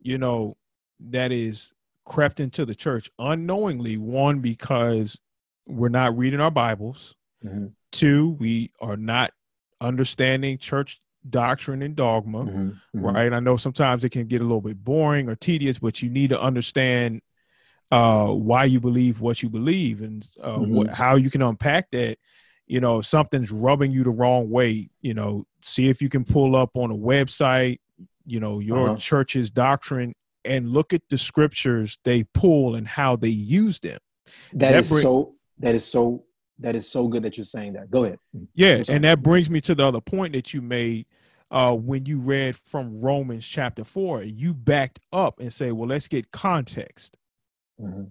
you know, that is crept into the church unknowingly. One, because we're not reading our Bibles. Mm-hmm. Two, we are not understanding church doctrine and dogma, mm-hmm. Mm-hmm. right? I know sometimes it can get a little bit boring or tedious, but you need to understand uh, why you believe what you believe and uh, mm-hmm. what, how you can unpack that. You know, if something's rubbing you the wrong way, you know, see if you can pull up on a website, you know, your uh-huh. church's doctrine and look at the scriptures they pull and how they use them. that, that is bring, so. That is so. That is so good that you're saying that. Go ahead. Yeah, and that brings me to the other point that you made uh, when you read from Romans chapter four. You backed up and say, "Well, let's get context." Mm-hmm.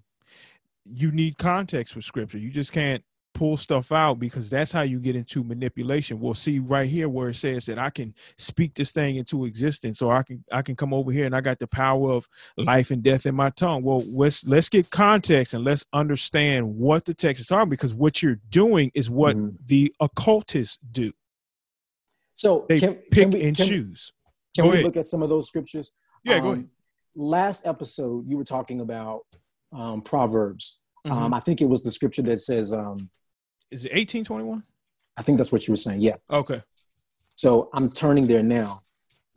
You need context with scripture. You just can't pull stuff out because that's how you get into manipulation. We'll see right here where it says that I can speak this thing into existence, or I can I can come over here and I got the power of life and death in my tongue. Well, let's let's get context and let's understand what the text is talking because what you're doing is what mm-hmm. the occultists do. So they can, pick can we, and can, choose. Can go we ahead. look at some of those scriptures? Yeah, um, go ahead. Last episode, you were talking about um, Proverbs. Um, mm-hmm. Um, I think it was the scripture that says, um, "Is it eighteen twenty one? I think that's what you were saying. Yeah. Okay. So I'm turning there now,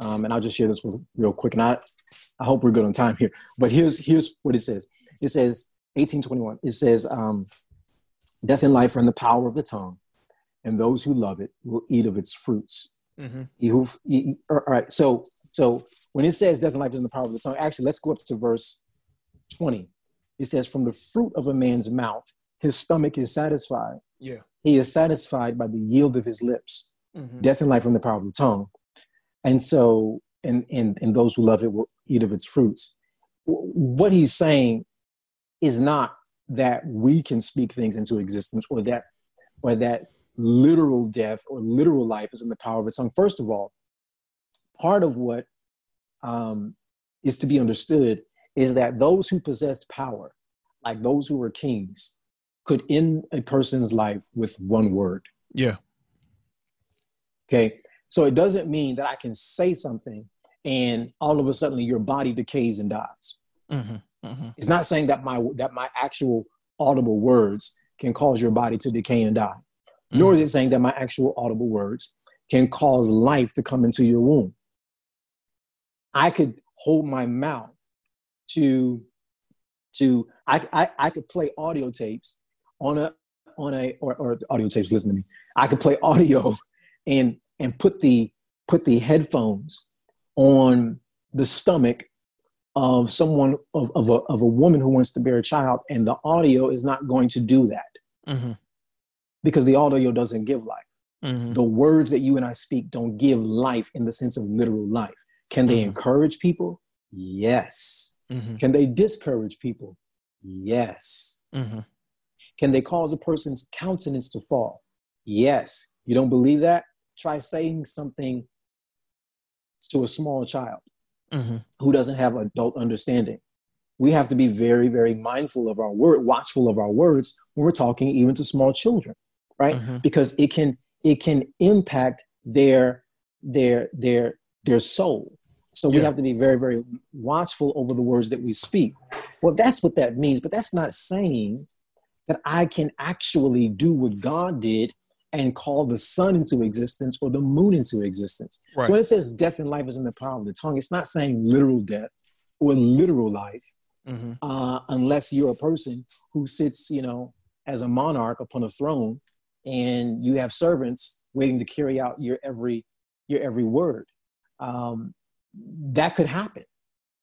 um, and I'll just share this with real quick. And I, I hope we're good on time here. But here's here's what it says. It says eighteen twenty one. It says, um, "Death and life are in the power of the tongue, and those who love it will eat of its fruits." Mm-hmm. He who, he, all right. So so when it says death and life is in the power of the tongue, actually, let's go up to verse twenty it says, From the fruit of a man's mouth, his stomach is satisfied. Yeah. He is satisfied by the yield of his lips. Mm-hmm. Death and life from the power of the tongue. And so, and, and, and those who love it will eat of its fruits. What he's saying is not that we can speak things into existence or that or that literal death or literal life is in the power of its tongue. First of all, part of what um, is to be understood is that those who possessed power, like those who were kings, could end a person's life with one word. Yeah. Okay. So it doesn't mean that I can say something and all of a sudden your body decays and dies. Mm-hmm, mm-hmm. It's not saying that my that my actual audible words can cause your body to decay and die. Mm-hmm. Nor is it saying that my actual audible words can cause life to come into your womb. I could hold my mouth to to I, I I could play audio tapes on a on a or, or audio tapes. Listen to me. I could play audio and and put the put the headphones on the stomach of someone of, of, a, of a woman who wants to bear a child and the audio is not going to do that mm-hmm. Because the audio doesn't give life mm-hmm. the words that you and i speak don't give life in the sense of literal life can they mm-hmm. encourage people yes Mm-hmm. Can they discourage people? Yes. Mm-hmm. Can they cause a person's countenance to fall? Yes. You don't believe that? Try saying something to a small child mm-hmm. who doesn't have adult understanding. We have to be very, very mindful of our word, watchful of our words when we're talking even to small children, right? Mm-hmm. Because it can it can impact their their their their soul so we have to be very, very watchful over the words that we speak. Well, that's what that means, but that's not saying that I can actually do what God did and call the sun into existence or the moon into existence. Right. So when it says death and life is in the power of the tongue, it's not saying literal death or literal life, mm-hmm. uh, unless you're a person who sits, you know, as a monarch upon a throne, and you have servants waiting to carry out your every your every word. Um, that could happen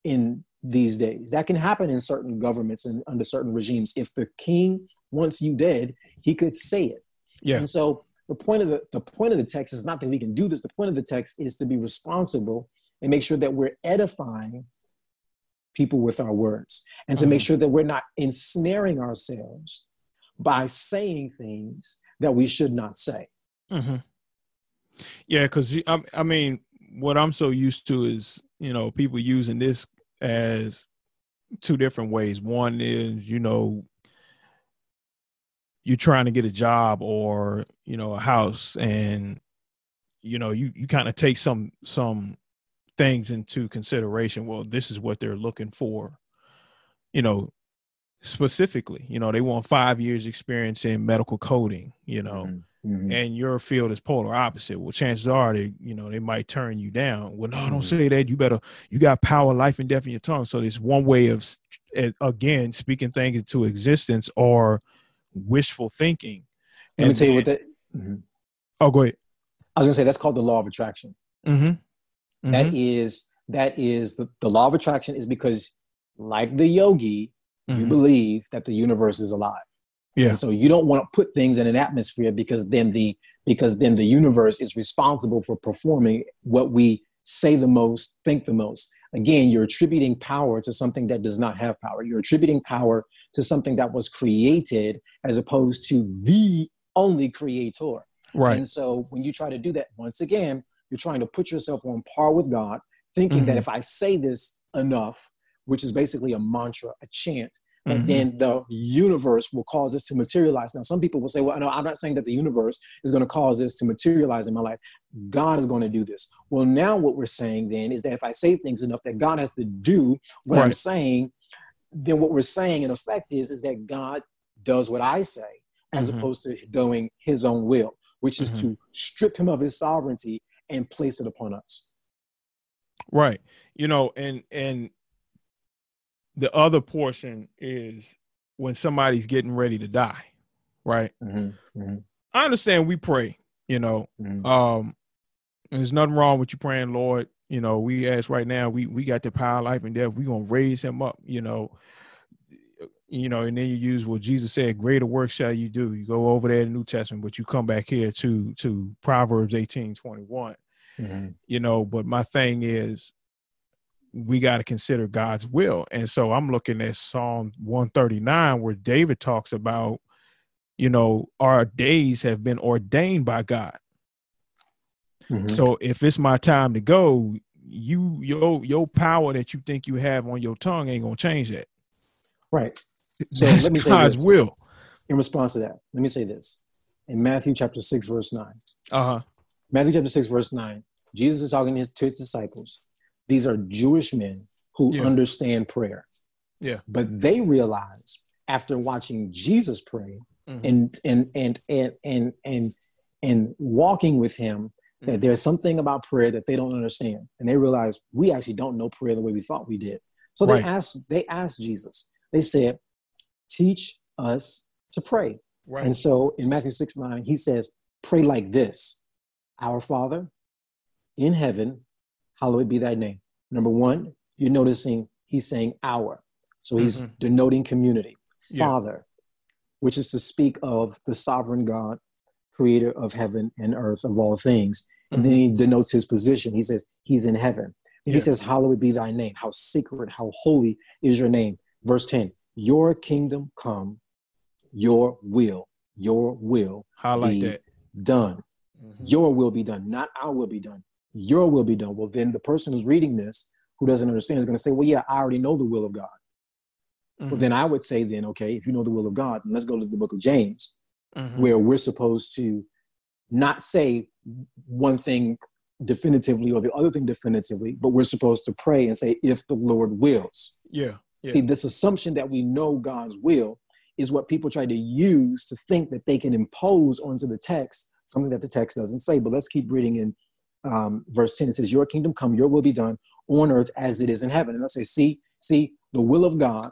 in these days. That can happen in certain governments and under certain regimes. If the king wants you dead, he could say it. Yeah. And so the point of the, the point of the text is not that we can do this. The point of the text is to be responsible and make sure that we're edifying people with our words and to make mm-hmm. sure that we're not ensnaring ourselves by saying things that we should not say. Mm-hmm. Yeah, because I, I mean, what I'm so used to is you know people using this as two different ways. One is you know you're trying to get a job or you know a house and you know you you kind of take some some things into consideration well this is what they're looking for you know specifically you know they want five years experience in medical coding you know mm-hmm. mm-hmm. and your field is polar opposite well chances are they you know they might turn you down well no mm-hmm. don't say that you better you got power life and death in your tongue so there's one way of again speaking things into existence or wishful thinking let and me tell you what that mm-hmm. oh go ahead i was gonna say that's called the law of attraction mm-hmm. That mm-hmm. is that is the, the law of attraction is because like the yogi mm-hmm. you believe that the universe is alive. Yeah. And so you don't want to put things in an atmosphere because then the because then the universe is responsible for performing what we say the most think the most. Again you're attributing power to something that does not have power. You're attributing power to something that was created as opposed to the only creator. Right. And so when you try to do that once again you're trying to put yourself on par with God, thinking mm-hmm. that if I say this enough, which is basically a mantra, a chant, and mm-hmm. then the universe will cause this to materialize. Now, some people will say, well, no, I'm not saying that the universe is going to cause this to materialize in my life. God is going to do this. Well, now what we're saying then is that if I say things enough that God has to do what right. I'm saying, then what we're saying in effect is, is that God does what I say as mm-hmm. opposed to doing his own will, which is mm-hmm. to strip him of his sovereignty and place it upon us. Right. You know, and and the other portion is when somebody's getting ready to die, right? Mm-hmm. Mm-hmm. I understand we pray, you know. Mm-hmm. Um there's nothing wrong with you praying, Lord. You know, we ask right now, we we got the power, of life, and death. We're gonna raise him up, you know you know, and then you use what Jesus said, greater work shall you do. You go over there in the New Testament, but you come back here to to Proverbs 18, 21. Mm-hmm. You know, but my thing is we got to consider God's will. And so I'm looking at Psalm 139 where David talks about, you know, our days have been ordained by God. Mm-hmm. So if it's my time to go, you your your power that you think you have on your tongue ain't gonna change that. Right. [LAUGHS] So That's let me say God's this. will. In response to that, let me say this. In Matthew chapter 6, verse 9. Uh-huh. Matthew chapter 6, verse 9. Jesus is talking to his, to his disciples. These are Jewish men who yeah. understand prayer. Yeah. But they realize after watching Jesus pray mm-hmm. and, and, and, and, and, and, and walking with him that mm-hmm. there's something about prayer that they don't understand. And they realize we actually don't know prayer the way we thought we did. So they right. asked, they asked Jesus, they said, teach us to pray. Right. And so in Matthew 6 9, he says, pray like this Our Father in heaven, hallowed be thy name. Number one, you're noticing he's saying our. So he's mm-hmm. denoting community. Father, yeah. which is to speak of the sovereign God, creator of heaven and earth, of all things. And mm-hmm. then he denotes his position. He says, He's in heaven. And yeah. he says, Hallowed be thy name. How sacred, how holy is your name. Verse 10 your kingdom come, your will, your will Highlight be that. done. Mm-hmm. Your will be done, not our will be done. Your will be done. Well, then the person who's reading this who doesn't understand is going to say, Well, yeah, I already know the will of God. Mm-hmm. Well, then I would say, then, okay, if you know the will of God, let's go to the book of James, mm-hmm. where we're supposed to not say one thing definitively or the other thing definitively, but we're supposed to pray and say, if the Lord wills. Yeah. Yeah. See, this assumption that we know God's will is what people try to use to think that they can impose onto the text something that the text doesn't say. But let's keep reading in um, verse 10. It says, Your kingdom come, your will be done on earth as it is in heaven. And I say, See, see, the will of God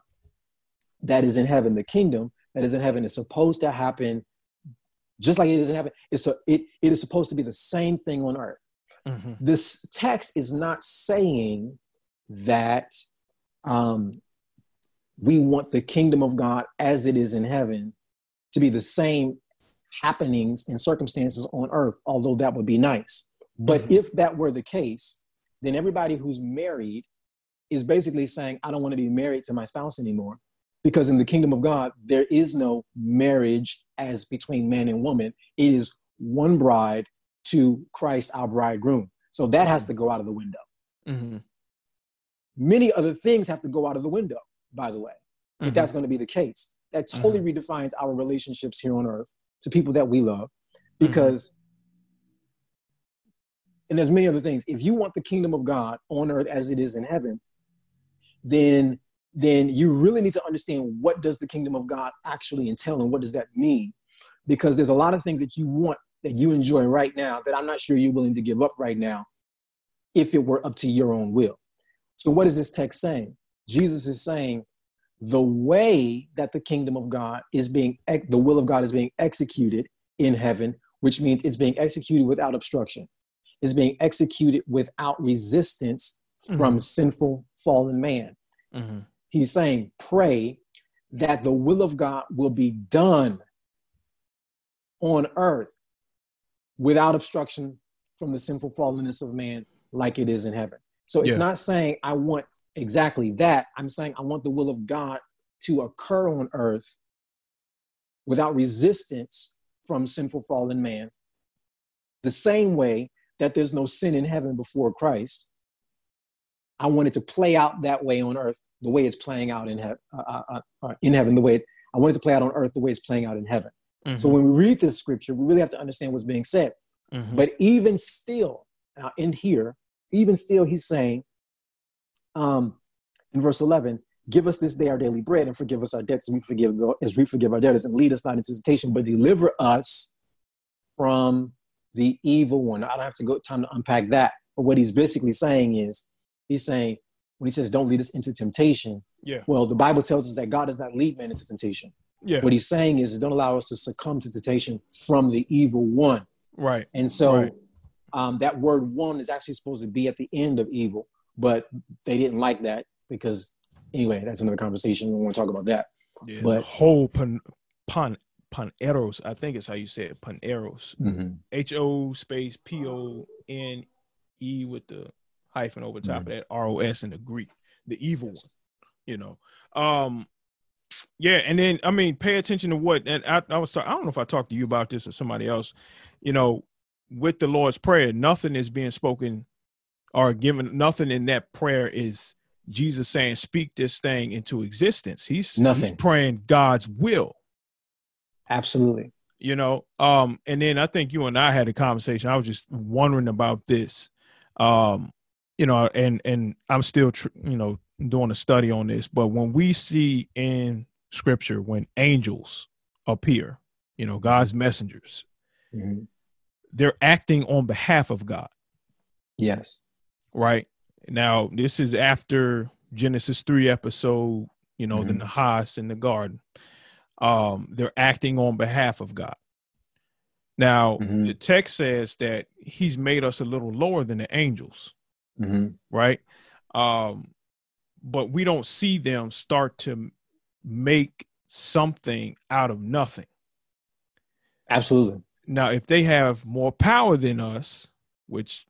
that is in heaven, the kingdom that is in heaven is supposed to happen just like it is in heaven. It's a, it, it is supposed to be the same thing on earth. Mm-hmm. This text is not saying that um, we want the kingdom of God as it is in heaven to be the same happenings and circumstances on earth, although that would be nice. But mm-hmm. if that were the case, then everybody who's married is basically saying, I don't want to be married to my spouse anymore. Because in the kingdom of God, there is no marriage as between man and woman. It is one bride to Christ, our bridegroom. So that has to go out of the window. Mm-hmm. Many other things have to go out of the window, by the way, mm-hmm. if that's going to be the case. That totally mm-hmm. redefines our relationships here on earth to people that we love. Because, and there's many other things. If you want the kingdom of God on earth as it is in heaven, then then you really need to understand what does the kingdom of God actually entail and what does that mean? Because there's a lot of things that you want that you enjoy right now that I'm not sure you're willing to give up right now if it were up to your own will. So, what is this text saying? Jesus is saying the way that the kingdom of God is being, the will of God is being executed in heaven, which means it's being executed without obstruction, is being executed without resistance from mm-hmm. sinful, fallen man. Mm-hmm. He's saying, pray that the will of God will be done on earth without obstruction from the sinful fallenness of man like it is in heaven. So it's yeah. not saying I want exactly that. I'm saying I want the will of God to occur on earth without resistance from sinful fallen man. The same way that there's no sin in heaven before Christ, I want it to play out that way on earth, the way it's playing out in, he- uh, uh, uh, uh in heaven, the way it, I want it to play out on earth the way it's playing out in heaven. Mm-hmm. So when we read this scripture, we really have to understand what's being said. Mm-hmm. But even still, I'll end here, even still, he's saying um, in verse 11, give us this day our daily bread and forgive us our debts as we forgive, as we forgive our debtors and lead us not into temptation, but deliver us from the evil one. I don't have to go time to unpack that. But what he's basically saying is, he's saying, when he says, don't lead us into temptation, yeah. well, the Bible tells us that God does not lead men into temptation. Yeah. What he's saying is, don't allow us to succumb to temptation from the evil one. Right. And so right. Um, that word one is actually supposed to be at the end of evil, but they didn't like that because, anyway, that's another conversation. We want to talk about that. Yeah, but whole pun, pan, paneros, I think is how you say it, paneros. Mm-hmm. H O space P O N E with the hyphen over top mm-hmm. of that R O S in the Greek, the evil one, you know. Um, yeah, and then I mean, pay attention to what, and I, I was, I don't know if I talked to you about this or somebody else, you know, with the Lord's Prayer, nothing is being spoken or given, nothing in that prayer is Jesus saying, speak this thing into existence. He's nothing he's praying God's will. Absolutely. You know, um, and then I think you and I had a conversation. I was just wondering about this. Um, you know, and and I'm still tr- you know doing a study on this, but when we see in scripture when angels appear, you know, God's messengers, mm-hmm they're acting on behalf of God. Yes. Right. Now, this is after Genesis 3 episode, you know, mm-hmm. the Nachash in the garden. Um, they're acting on behalf of God. Now, mm-hmm. the text says that he's made us a little lower than the angels. Mm-hmm. Right. Um, but we don't see them start to make something out of nothing. Absolutely. Now, if they have more power than us, which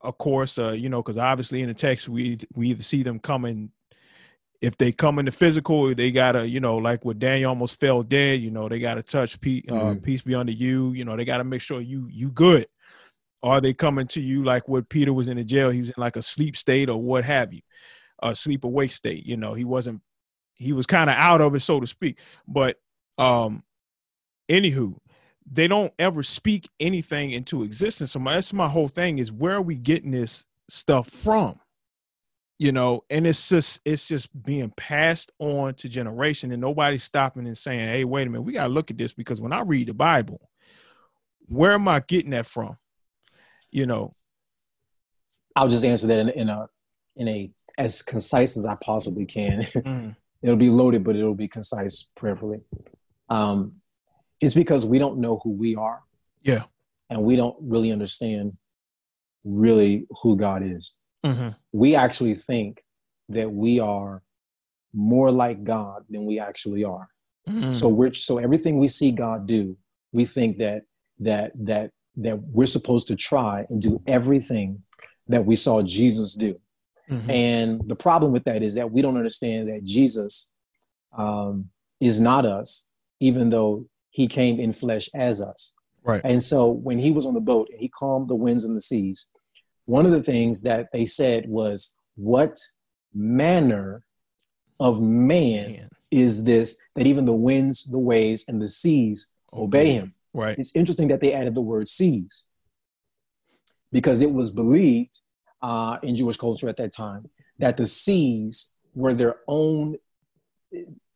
of course, uh, you know, because obviously in the text we we either see them coming. If they come in the physical, they gotta, you know, like what Daniel almost fell dead. You know, they gotta touch peace, uh, mm-hmm. peace be unto you. You know, they gotta make sure you you good. Are they coming to you like what Peter was in the jail? He was in like a sleep state or what have you, a sleep awake state. You know, he wasn't. He was kind of out of it, so to speak. But um, anywho, they don't ever speak anything into existence. So my, that's my whole thing is where are we getting this stuff from? You know and it's just it's just being passed on to generation and nobody's stopping and saying hey wait a minute we got to look at this because when i read the bible where am i getting that from? You know? I'll just answer that in, in a in a as concise as i possibly can. [LAUGHS] Mm. it'll be loaded but it'll be concise prayerfully. Um it's because we don't know who we are. Yeah. And we don't really understand really who god is mm-hmm. we actually think that we are more like God than we actually are. Mm-hmm. So we're so everything we see God do, we think that that that that we're supposed to try and do everything that we saw Jesus do. Mm-hmm. And the problem with that is that we don't understand that Jesus um, is not us, even though he came in flesh as us. Right. And so when he was on the boat and he calmed the winds and the seas, one of the things that they said was, What manner of man, man. is this that even the winds, the waves, and the seas obey him? Right. It's interesting that they added the word seas because it was believed uh, in Jewish culture at that time that the seas were their own.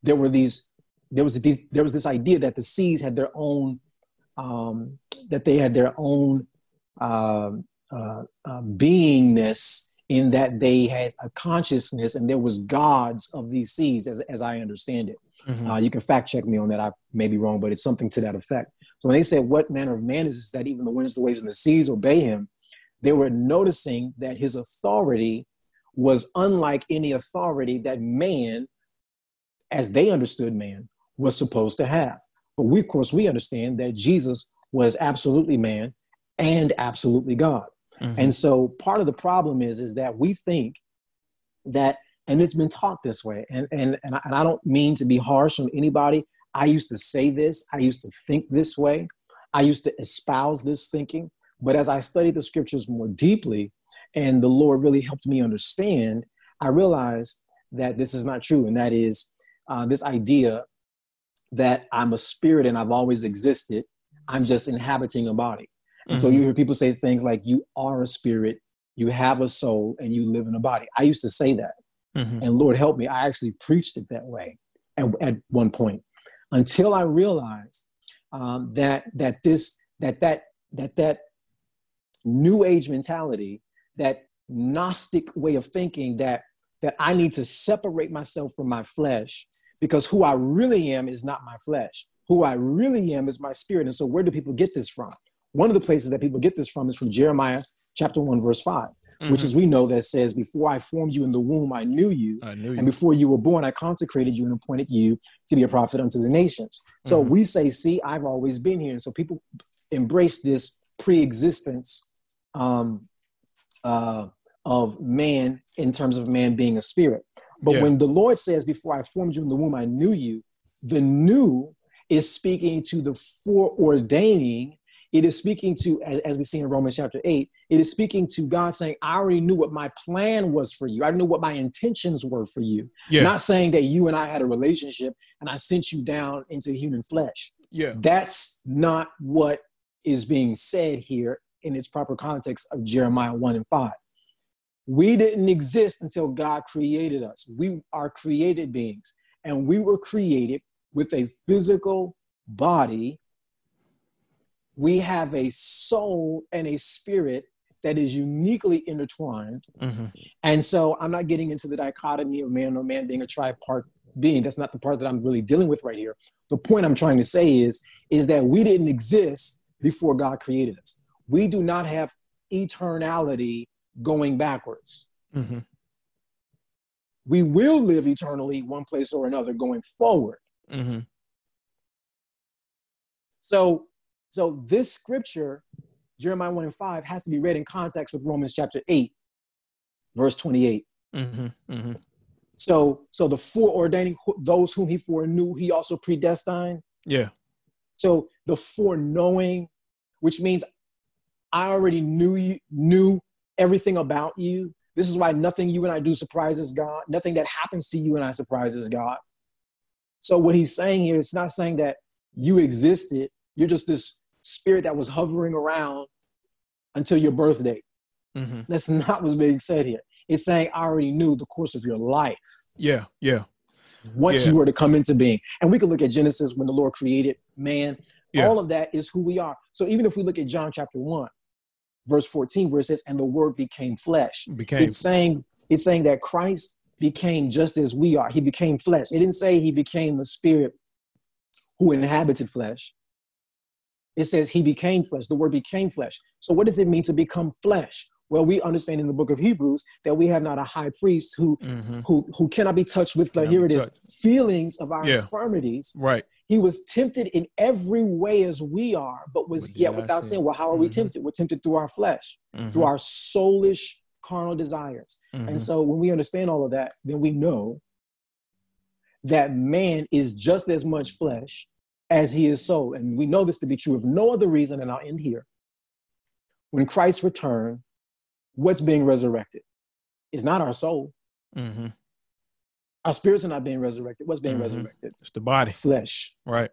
There were these. There was these. There was this idea that the seas had their own. Um, that they had their own um, uh, uh, beingness in that they had a consciousness and there was gods of these seas as, as i understand it. Mm-hmm. uh, you can fact check me on that. I may be wrong but it's something to that effect. So when they said what manner of man is this that even the winds the waves and the seas obey him? they were noticing that his authority was unlike any authority that man as they understood man was supposed to have. But we of course we understand that jesus was absolutely man and absolutely God. Mm-hmm. And so part of the problem is is that we think that and it's been taught this way and and and I, and I don't mean to be harsh on anybody. I used to say this, I used to think this way. I used to espouse this thinking, but as I studied the scriptures more deeply and the Lord really helped me understand, I realized that this is not true and that is uh, this idea that I'm a spirit and I've always existed. I'm just inhabiting a body. And mm-hmm. so you hear people say things like, you are a spirit, you have a soul, and you live in a body. I used to say that. Mm-hmm. And Lord help me, I actually preached it that way at, at one point until I realized um, that that this that that that that new age mentality, that Gnostic way of thinking that that I need to separate myself from my flesh because who I really am is not my flesh. Who I really am is my spirit. And so, where do people get this from? One of the places that people get this from is from Jeremiah chapter 1, verse 5, mm-hmm. which is we know that says, Before I formed you in the womb, I knew you. I knew you. And before you were born, I consecrated you and appointed you to be a prophet unto the nations. So mm-hmm. we say, See, I've always been here. And so people embrace this pre existence um, uh, of man in terms of man being a spirit. But yeah. when the Lord says, Before I formed you in the womb, I knew you, the new is speaking to the foreordaining it is speaking to, as, as we see in Romans chapter 8, it is speaking to God saying, I already knew what my plan was for you. I knew what my intentions were for you. Yeah. Not saying that you and I had a relationship and I sent you down into human flesh. Yeah. That's not what is being said here in its proper context of Jeremiah 1 and 5. We didn't exist until God created us. We are created beings, and we were created with a physical body we have a soul and a spirit that is uniquely intertwined. Mm-hmm. And so I'm not getting into the dichotomy of man or man being a tripart being. That's not the part that I'm really dealing with right here. The point I'm trying to say is, is that we didn't exist before God created us. We do not have eternality going backwards. Mm-hmm. We will live eternally one place or another going forward. Mm-hmm. So so this scripture, Jeremiah 1 and 5, has to be read in context with Romans chapter 8, verse 28. Mm-hmm, mm-hmm. So, so the foreordaining those whom he foreknew, he also predestined. Yeah. So the foreknowing, which means I already knew you, knew everything about you. This is why nothing you and I do surprises God. Nothing that happens to you and I surprises God. So what he's saying here, it's not saying that you existed. You're just this spirit that was hovering around until your birthday. Mm-hmm. That's not what's being said here. It's saying I already knew the course of your life. Yeah, yeah. Once yeah. you were to come into being. And we can look at Genesis when the Lord created man. Yeah. All of that is who we are. So even if we look at John chapter 1, verse 14, where it says, and the word became flesh. Became. It's saying, it's saying that Christ became just as we are. He became flesh. It didn't say he became a spirit who inhabited flesh. It says he became flesh. The word became flesh. So what does it mean to become flesh? Well, we understand in the book of Hebrews that we have not a high priest who mm-hmm. who who cannot be touched with the here it is feelings of our yeah. infirmities. Right. He was tempted in every way as we are, but was yet without sin. Well, how are mm-hmm. we tempted? We're tempted through our flesh, mm-hmm. through our soulish carnal desires. And mm-hmm. so when we understand all of that, then we know that man is just as much flesh as he is so. And we know this to be true of no other reason, and I'll end here. When Christ returned, what's being resurrected is not our soul. Mm-hmm. Our spirits are not being resurrected. What's being mm-hmm. resurrected? It's the body, flesh. Right.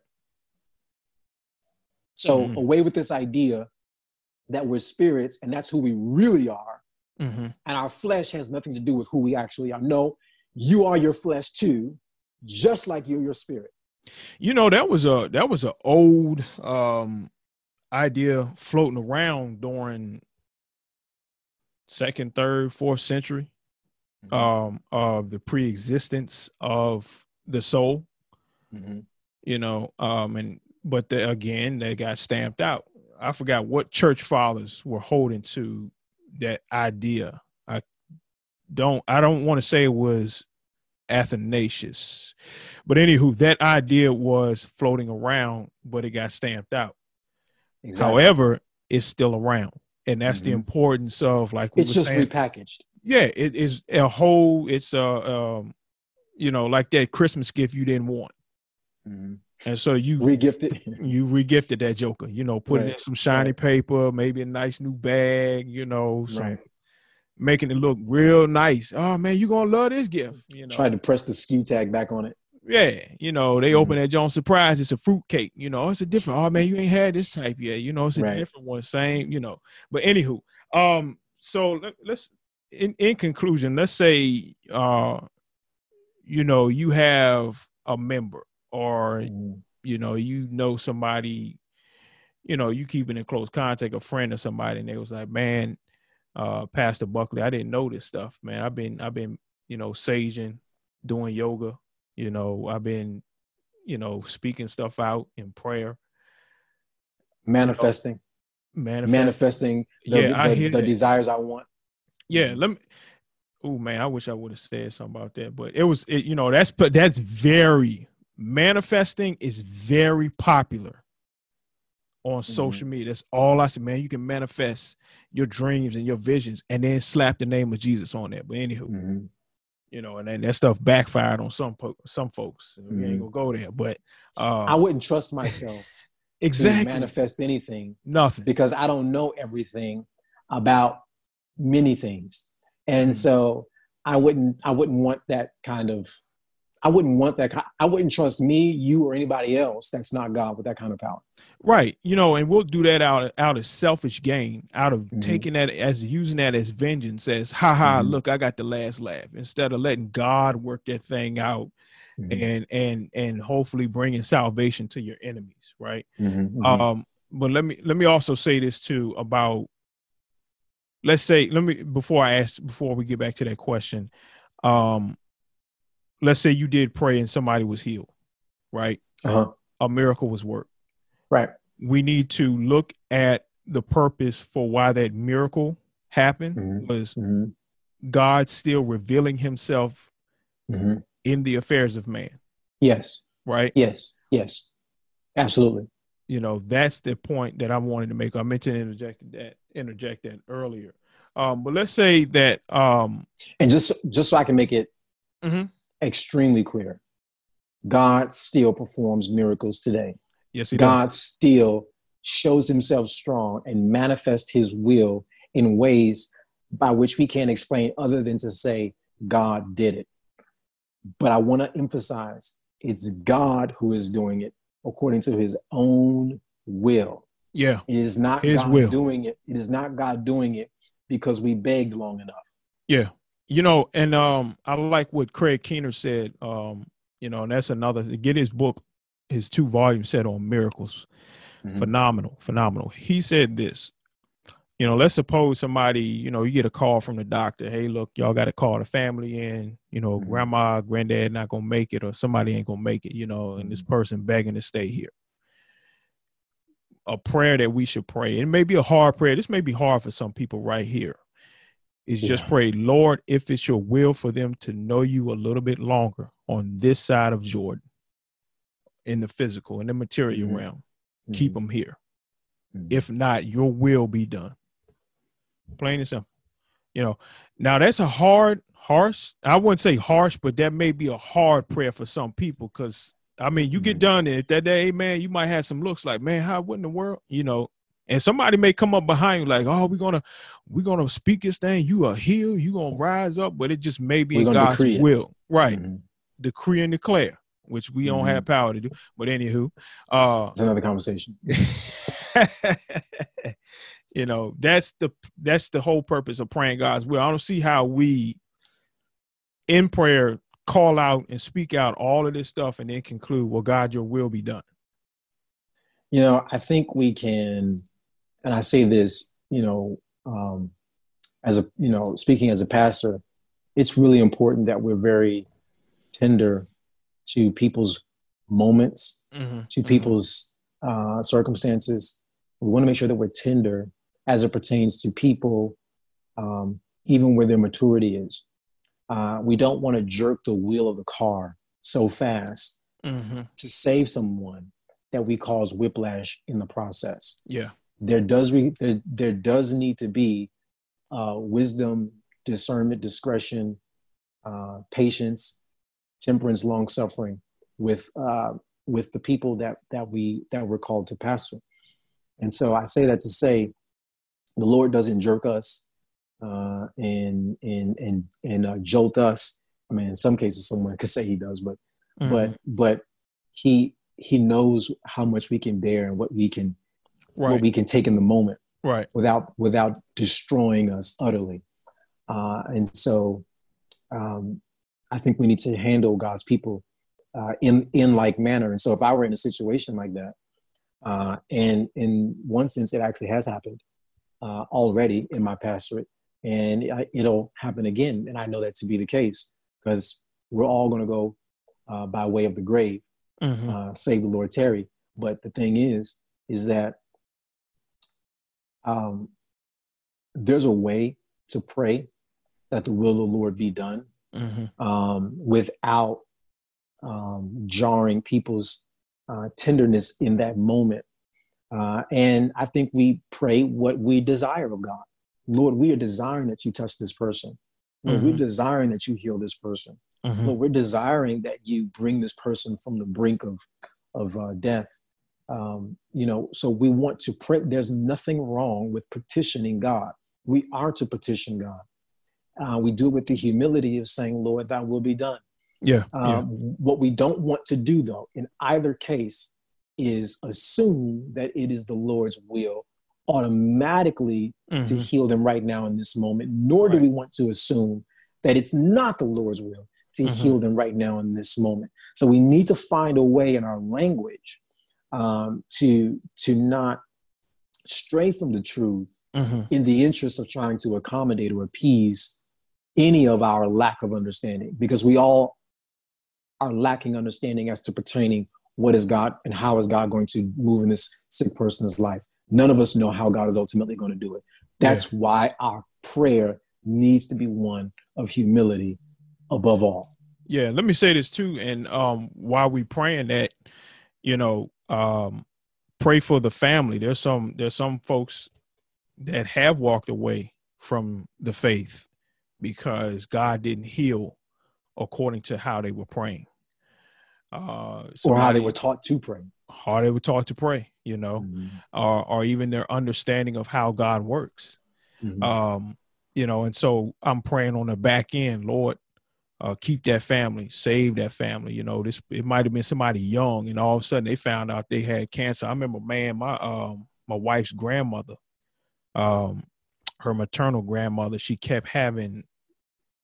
So mm-hmm. away with this idea that we're spirits and that's who we really are. Mm-hmm. And our flesh has nothing to do with who we actually are. No, you are your flesh too, just like you're your spirit. You know, that was a that was an old um idea floating around during second, third, fourth century mm-hmm. um, of the pre-existence of the soul. Mm-hmm. You know, um, and but the, again, they got stamped out. I forgot what church fathers were holding to that idea. I don't. I don't want to say it was Athanasius, but anywho, that idea was floating around, but it got stamped out. Exactly. However, it's still around and that's mm-hmm. the importance of like it's just saying, repackaged. Yeah, it is a whole. It's a um, you know, like that Christmas gift you didn't want. Mm-hmm. And so you regifted, [LAUGHS] you regifted that Joker. You know, putting right. in some shiny right. paper, maybe a nice new bag. You know, some, right. Making it look real nice. Oh man, you gonna love this gift. You know, try to press the SKU tag back on it. Yeah, you know, they mm-hmm. open that Jones surprise. It's a fruit cake. You know, it's a different. Oh man, you ain't had this type yet. You know, it's a right. different one. Same. You know, but anywho, um, so let, us in in conclusion, let's say, uh, you know, you have a member, or mm. you know, you know somebody, you know, you keeping in close contact, a friend or somebody, and they was like, man, uh, Pastor Buckley, I didn't know this stuff, man. I've been, I've been, you know, saging, doing yoga you know, I've been, you know, speaking stuff out in prayer. Manifesting. You know, manifesting. manifesting the, yeah, the, the desires I want. Yeah, let me oh man, I wish I would have said something about that. But it was it, you know, that's but that's very manifesting is very popular on mm-hmm. social media. That's all I said, man. You can manifest your dreams and your visions and then slap the name of Jesus on there. But anywho, mm-hmm you know, and then that stuff backfired on some some folks. Mm-hmm. We ain't mm-hmm. gonna go there, but uh, I wouldn't trust myself [LAUGHS] exactly manifest anything, nothing, because I don't know everything about many things, and mm-hmm. so I wouldn't I wouldn't want that kind of I wouldn't want that. I wouldn't trust me, you, or anybody else that's not God with that kind of power. Right. You know, and we'll do that out out of selfish gain, out of mm-hmm. taking that as using that as vengeance, as ha ha, mm-hmm. look, I got the last laugh, instead of letting God work that thing out, mm-hmm. and and and hopefully bringing salvation to your enemies. Right. Mm-hmm. Mm-hmm. Um. But let me let me also say this too about. Let's say let me before I ask before we get back to that question. Um let's say you did pray and somebody was healed, right? Uh-huh. A miracle was worked. Right. We need to look at the purpose for why that miracle happened mm-hmm. was mm-hmm. God still revealing himself mm-hmm. in the affairs of man. Yes. Right? Yes. Yes. Absolutely. You know, that's the point that I wanted to make. I mentioned interjected that interject that earlier. Um, but let's say that um and just just so I can make it mm-hmm extremely clear. God still performs miracles today. Yes, he God does. still shows himself strong and manifests his will in ways by which we can't explain other than to say God did it. But I want to emphasize it's God who is doing it according to his own will. Yeah. It is not his God will. doing it. It is not God doing it because we begged long enough. Yeah. You know, and um I like what Craig Keener said. Um, you know, and that's another get his book, his two volumes set on miracles. Mm-hmm. Phenomenal, phenomenal. He said this. You know, let's suppose somebody, you know, you get a call from the doctor. Hey, look, y'all got to call the family in. You know, mm-hmm. grandma, granddad not gonna make it, or somebody ain't gonna make it. You know, and this mm-hmm. person begging to stay here a prayer that we should pray. It may be a hard prayer. This may be hard for some people right here. Is yeah. just pray, Lord, if it's your will for them to know you a little bit longer on this side of Jordan, in the physical, in the material mm-hmm. realm, mm-hmm. keep them here. Mm-hmm. If not, your will be done. Plain and simple. You know, now that's a hard, harsh. I wouldn't say harsh, but that may be a hard prayer for some people because I mean, you get mm-hmm. done and that day, man, you might have some looks like, man, how what in the world, you know? And somebody may come up behind you like, oh, we're gonna we're gonna speak this thing. You are healed. You gonna rise up, but it just may be in God's will, right? Mm-hmm. Decree and declare, which we mm-hmm. don't have power to do. But anywho, uh, it's another conversation. [LAUGHS] you know, that's the that's the whole purpose of praying God's will. I don't see how we in prayer call out and speak out all of this stuff and then conclude, well, God, your will be done? You know, I think we can, and I say this, you know, um, as a, you know, speaking as a pastor, it's really important that we're very tender to people's moments, mm-hmm. to mm-hmm. people's uh, circumstances. We want to make sure that we're tender as it pertains to people, um, even where their maturity is. Uh, we don't want to jerk the wheel of the car so fast mm-hmm. to save someone that we cause whiplash in the process. Yeah, there does re- there, there does need to be uh, wisdom, discernment, discretion, uh, patience, temperance, long suffering with uh, with the people that that we that we're called to pastor. And so I say that to say, the Lord doesn't jerk us uh, and and and and uh, jolt us. I mean, in some cases, someone could say he does, but mm-hmm. but but he he knows how much we can bear and what we can right. what we can take in the moment, right? Without without destroying us utterly. Uh, and so, um, I think we need to handle God's people uh, in in like manner. And so, if I were in a situation like that, uh, and in one sense, it actually has happened uh, already in my pastorate and it'll happen again. And I know that to be the case because we're all going to go uh, by way of the grave, mm-hmm. uh, save the Lord tarry. But the thing is, is that um, there's a way to pray that the will of the Lord be done mm-hmm. um, without um, jarring people's uh, tenderness in that moment. Uh, and I think we pray what we desire of God. Lord, we are desiring that you touch this person. Lord, mm-hmm. we're desiring that you heal this person. Mm-hmm. Lord, we're desiring that you bring this person from the brink of, of uh, death. Um, you know, so we want to pray. There's nothing wrong with petitioning God. We are to petition God. Uh, we do it with the humility of saying, Lord, thy will be done. Yeah, um, yeah. What we don't want to do, though, in either case, is assume that it is the Lord's will automatically mm-hmm. to heal them right now in this moment, nor right. do we want to assume that it's not the Lord's will to mm-hmm. heal them right now in this moment. So we need to find a way in our language um, to to not stray from the truth mm-hmm. in the interest of trying to accommodate or appease any of our lack of understanding, because we all are lacking understanding as to pertaining what is God and how is God going to move in this sick person's life. None of us know how God is ultimately going to do it. That's yeah. why our prayer needs to be one of humility above all. Yeah, let me say this too. And um, while we praying that, you know, um, pray for the family. There's some there's some folks that have walked away from the faith because God didn't heal according to how they were praying. Uh, or how they were taught to pray how they were taught to pray, you know, mm-hmm. or or even their understanding of how God works. Mm-hmm. Um, you know, and so I'm praying on the back end, Lord, uh, keep that family, save that family. You know, this it might have been somebody young, and all of a sudden they found out they had cancer. I remember, man, my um my wife's grandmother, um, her maternal grandmother, she kept having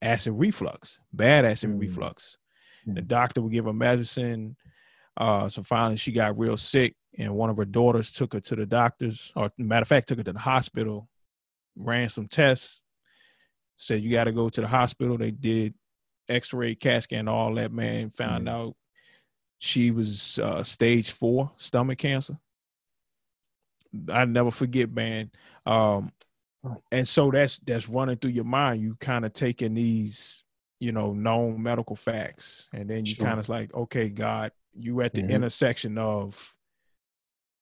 acid reflux, bad acid mm. reflux. Mm. The doctor would give her medicine. Uh, so finally, she got real sick, and one of her daughters took her to the doctors, or matter of fact, took her to the hospital, ran some tests, said you got to go to the hospital. They did X-ray, CAT scan, all that. Man found mm. out she was uh, stage four stomach cancer. I never forget, man. Um, and so that's that's running through your mind. You kind of taking these, you know, known medical facts, and then you sure. kind of like, okay, God, you at the mm-hmm. intersection of,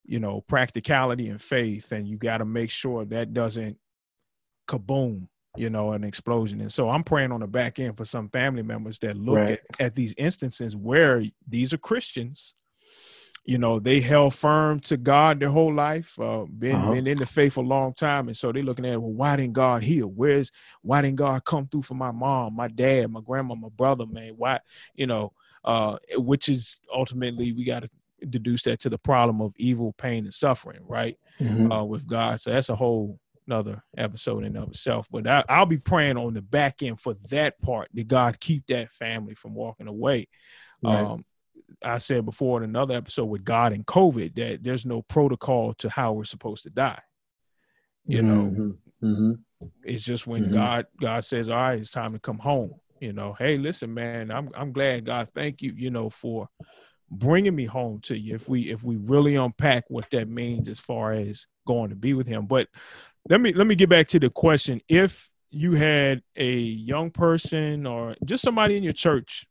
you know, practicality and faith, and you got to make sure that doesn't kaboom, you know, an explosion. And so I'm praying on the back end for some family members that look right. at, at these instances where these are Christians you know they held firm to god their whole life uh, been, uh-huh. been in the faith a long time and so they're looking at well why didn't god heal where's why didn't god come through for my mom my dad my grandma my brother man why you know uh, which is ultimately we got to deduce that to the problem of evil pain and suffering right mm-hmm. uh, with god so that's a whole another episode in of itself but I, i'll be praying on the back end for that part that god keep that family from walking away Right. Um, I said before in another episode with God and COVID that there's no protocol to how we're supposed to die. You know, mm-hmm. Mm-hmm. it's just when mm-hmm. God God says, "All right, it's time to come home." You know, hey, listen, man, I'm I'm glad God, thank you, you know, for bringing me home to you. If we if we really unpack what that means as far as going to be with Him, but let me let me get back to the question: If you had a young person or just somebody in your church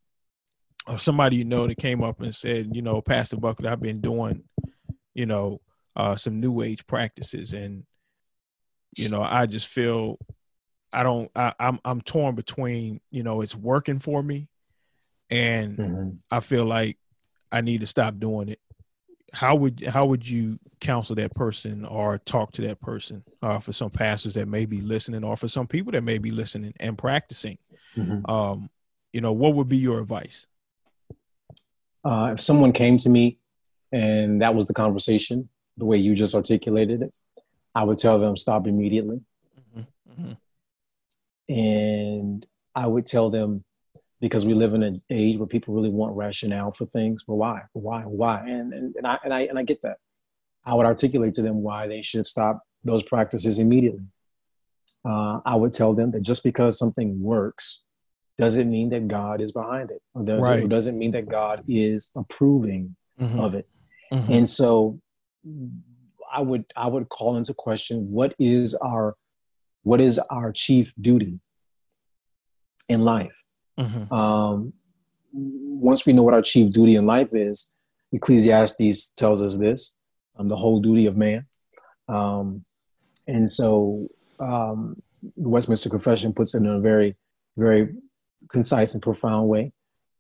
or somebody you know that came up and said, you know, Pastor Buckley, I've been doing, you know, uh, some new age practices, and you know, I just feel I don't. I, I'm I'm torn between, you know, it's working for me, and mm-hmm. I feel like I need to stop doing it. How would how would you counsel that person or talk to that person uh, for some pastors that may be listening, or for some people that may be listening and practicing? Mm-hmm. Um, you know, what would be your advice? Uh, if someone came to me and that was the conversation, the way you just articulated it, I would tell them stop immediately. Mm-hmm. Mm-hmm. And I would tell them because we live in an age where people really want rationale for things. Well, why? Why? Why? And, and, and I and I and I get that. I would articulate to them why they should stop those practices immediately. Uh, I would tell them that just because something works doesn't mean that God is behind it, or, does, right. or doesn't mean that God is approving mm-hmm. of it. Mm-hmm. And so, I would I would call into question what is our what is our chief duty in life. Mm-hmm. Um, once we know what our chief duty in life is, Ecclesiastes tells us this: um, the whole duty of man. Um, and so, um, the Westminster Confession puts it in a very, very concise and profound way.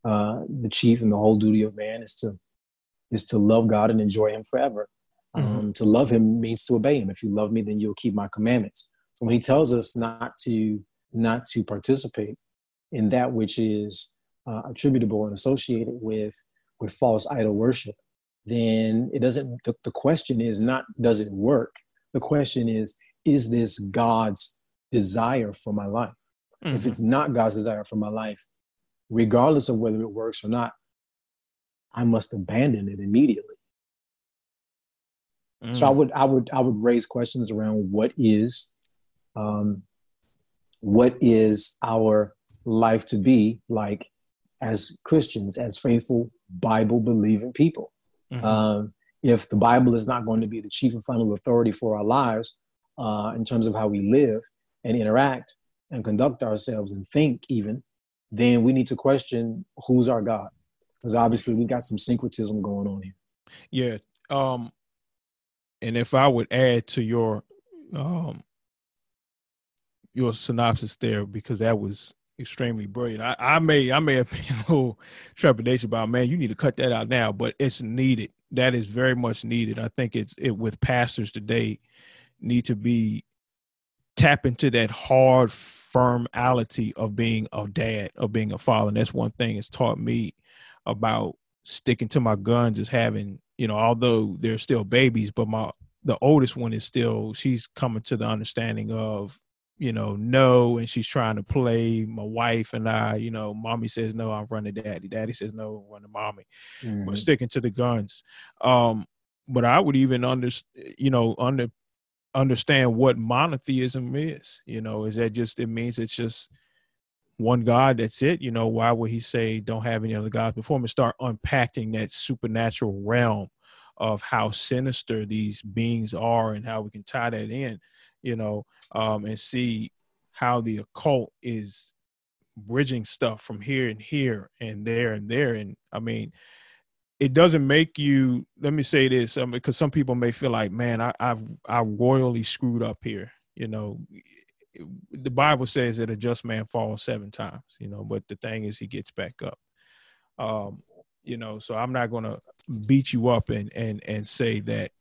Uh, the chief and the whole duty of man is to is to love God and enjoy Him forever. Mm-hmm. Um, to love Him means to obey Him. If you love me, then you'll keep my commandments. So when He tells us not to not to participate in that which is uh, attributable and associated with with false idol worship, then it doesn't. The, the question is not does it work. The question is is this God's desire for my life? Mm-hmm. If it's not God's desire for my life, regardless of whether it works or not, I must abandon it immediately. Mm. So I would I would I would raise questions around what is um, what is our life to be like as Christians, as faithful Bible believing people. Mm-hmm. Um, if the Bible is not going to be the chief and final authority for our lives uh, in terms of how we live and interact, and conduct ourselves and think even, then we need to question who's our God. Because obviously we got some syncretism going on here. Yeah. Um, and if I would add to your um your synopsis there, because that was extremely brilliant. I, I may I may [LAUGHS] have been a little trepidation about man, you need to cut that out now, but it's needed. That is very much needed. I think it's it with pastors today need to be tap into that hard firmality of being a dad, of being a father. And that's one thing it's taught me about sticking to my guns is having, you know, although they're still babies, but my the oldest one is still she's coming to the understanding of you know, no, and she's trying to play my wife and I, you know, mommy says no, I'm running daddy. Daddy says no, I'm running mommy. Mm-hmm. But sticking to the guns. Um, but I would even under, you know, under understand what monotheism is. You know, is that just it means it's just one God, that's it. You know, why would he say don't have any other gods before him and start unpacking that supernatural realm of how sinister these beings are and how we can tie that in you know, um, and see how the occult is bridging stuff from here and here and there and there. And I mean, it doesn't make you. Let me say this, um, because some people may feel like, man, I, I've I royally screwed up here. You know, the Bible says that a just man falls seven times. You know, but the thing is, he gets back up. Um, you know, so I'm not going to beat you up and and and say that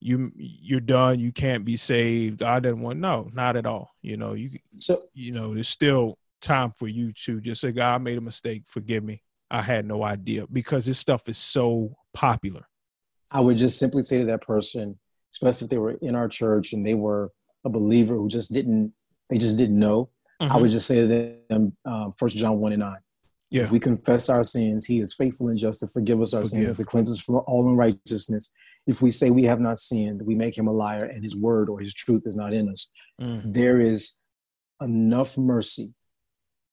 you you're done you can't be saved god doesn't want no not at all you know you so you know there's still time for you to just say god I made a mistake forgive me i had no idea because this stuff is so popular i would just simply say to that person especially if they were in our church and they were a believer who just didn't they just didn't know mm-hmm. i would just say to them uh, first john 1 and 9 yeah. If we confess our sins, he is faithful and just to forgive us our Forgive. sins to cleanse us from all unrighteousness. If we say we have not sinned, we make him a liar and his word or his truth is not in us. Mm. There is enough mercy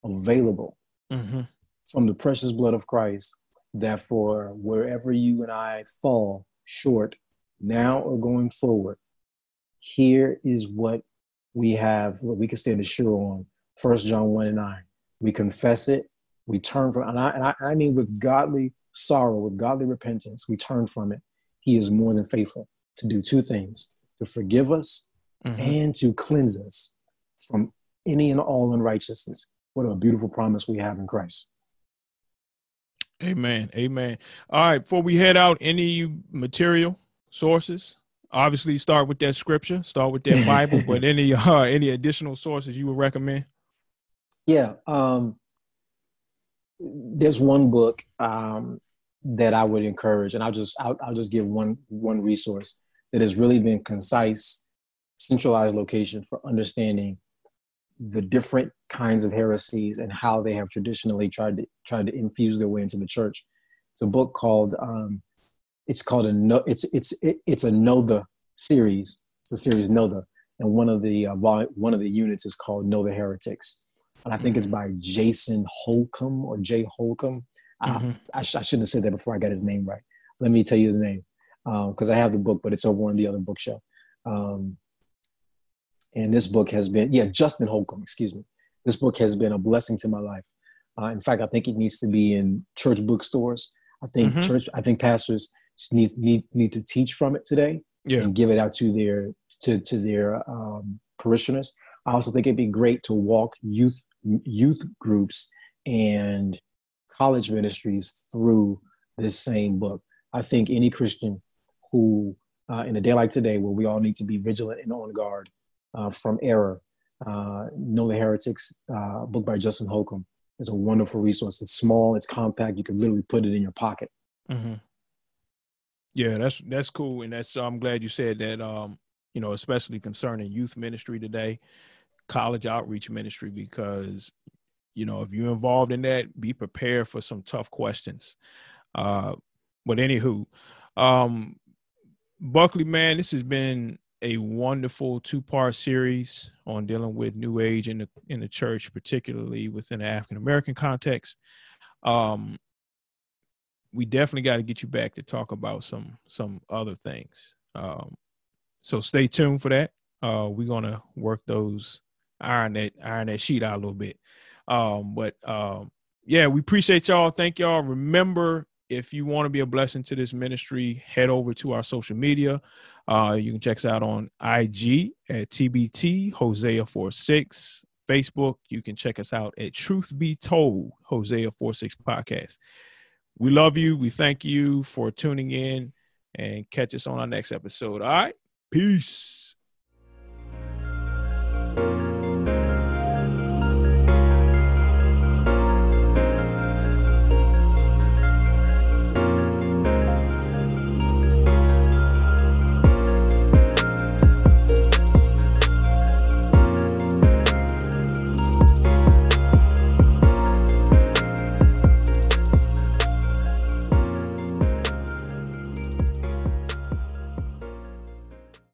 available mm-hmm. from the precious blood of Christ that for wherever you and I fall short, now or going forward, here is what we have, what we can stand assured on. First John 1 and 9. We confess it we turn from, and I, and I, I mean with godly sorrow, with godly repentance, we turn from it. He is more than faithful to do two things to forgive us mm-hmm. and to cleanse us from any and all unrighteousness. What a beautiful promise we have in Christ. Amen. Amen. All right. Before we head out, any material sources? Obviously, start with that scripture. Start with that Bible. but [LAUGHS] any uh, any additional sources you would recommend? Yeah. Um, there's one book um, that I would encourage, and I'll just I'll, I'll just give one one resource that has really been concise, centralized location for understanding the different kinds of heresies and how they have traditionally tried to tried to infuse their way into the church. It's a book called um, it's called a no it's it's it, it's a Know the series. It's a series Know the, and one of the uh, one of the units is called Know the Heretics and I think mm-hmm. it's by Jason Holcomb or Jay Holcomb. Mm-hmm. I, I, sh- I, shouldn't have said that before I got his name right. Let me tell you the name because um, I have the book, but it's over on the other bookshelf. Um, and this book has been, yeah, Justin Holcomb, excuse me. This book has been a blessing to my life. Uh, in fact, I think it needs to be in church bookstores. I think mm-hmm. church, I think pastors need, need need to teach from it today yeah. and give it out to their to to their um, parishioners. I also think it'd be great to walk youth youth groups and college ministries through this same book. I think any Christian who, uh, in a day like today, where we all need to be vigilant and on guard uh, from error, uh, Know the Heretics, uh, book by Justin Holcomb, is a wonderful resource. It's small, it's compact. You can literally put it in your pocket. Mm-hmm. Yeah, that's that's cool, and that's I'm glad you said that. Um, you know, especially concerning youth ministry today college outreach ministry because you know if you're involved in that be prepared for some tough questions. Uh but anywho um buckley man this has been a wonderful two-part series on dealing with new age in the in the church particularly within the african american context. Um we definitely got to get you back to talk about some some other things. Um so stay tuned for that. Uh we're gonna work those iron that iron that sheet out a little bit. Um, but um, yeah, we appreciate y'all. Thank y'all. Remember, if you want to be a blessing to this ministry, head over to our social media. Uh, you can check us out on IG at TBT Hosea 46. Facebook, you can check us out at Truth Be Told Hosea 46 podcast. We love you. We thank you for tuning in and catch us on our next episode. All right. Peace.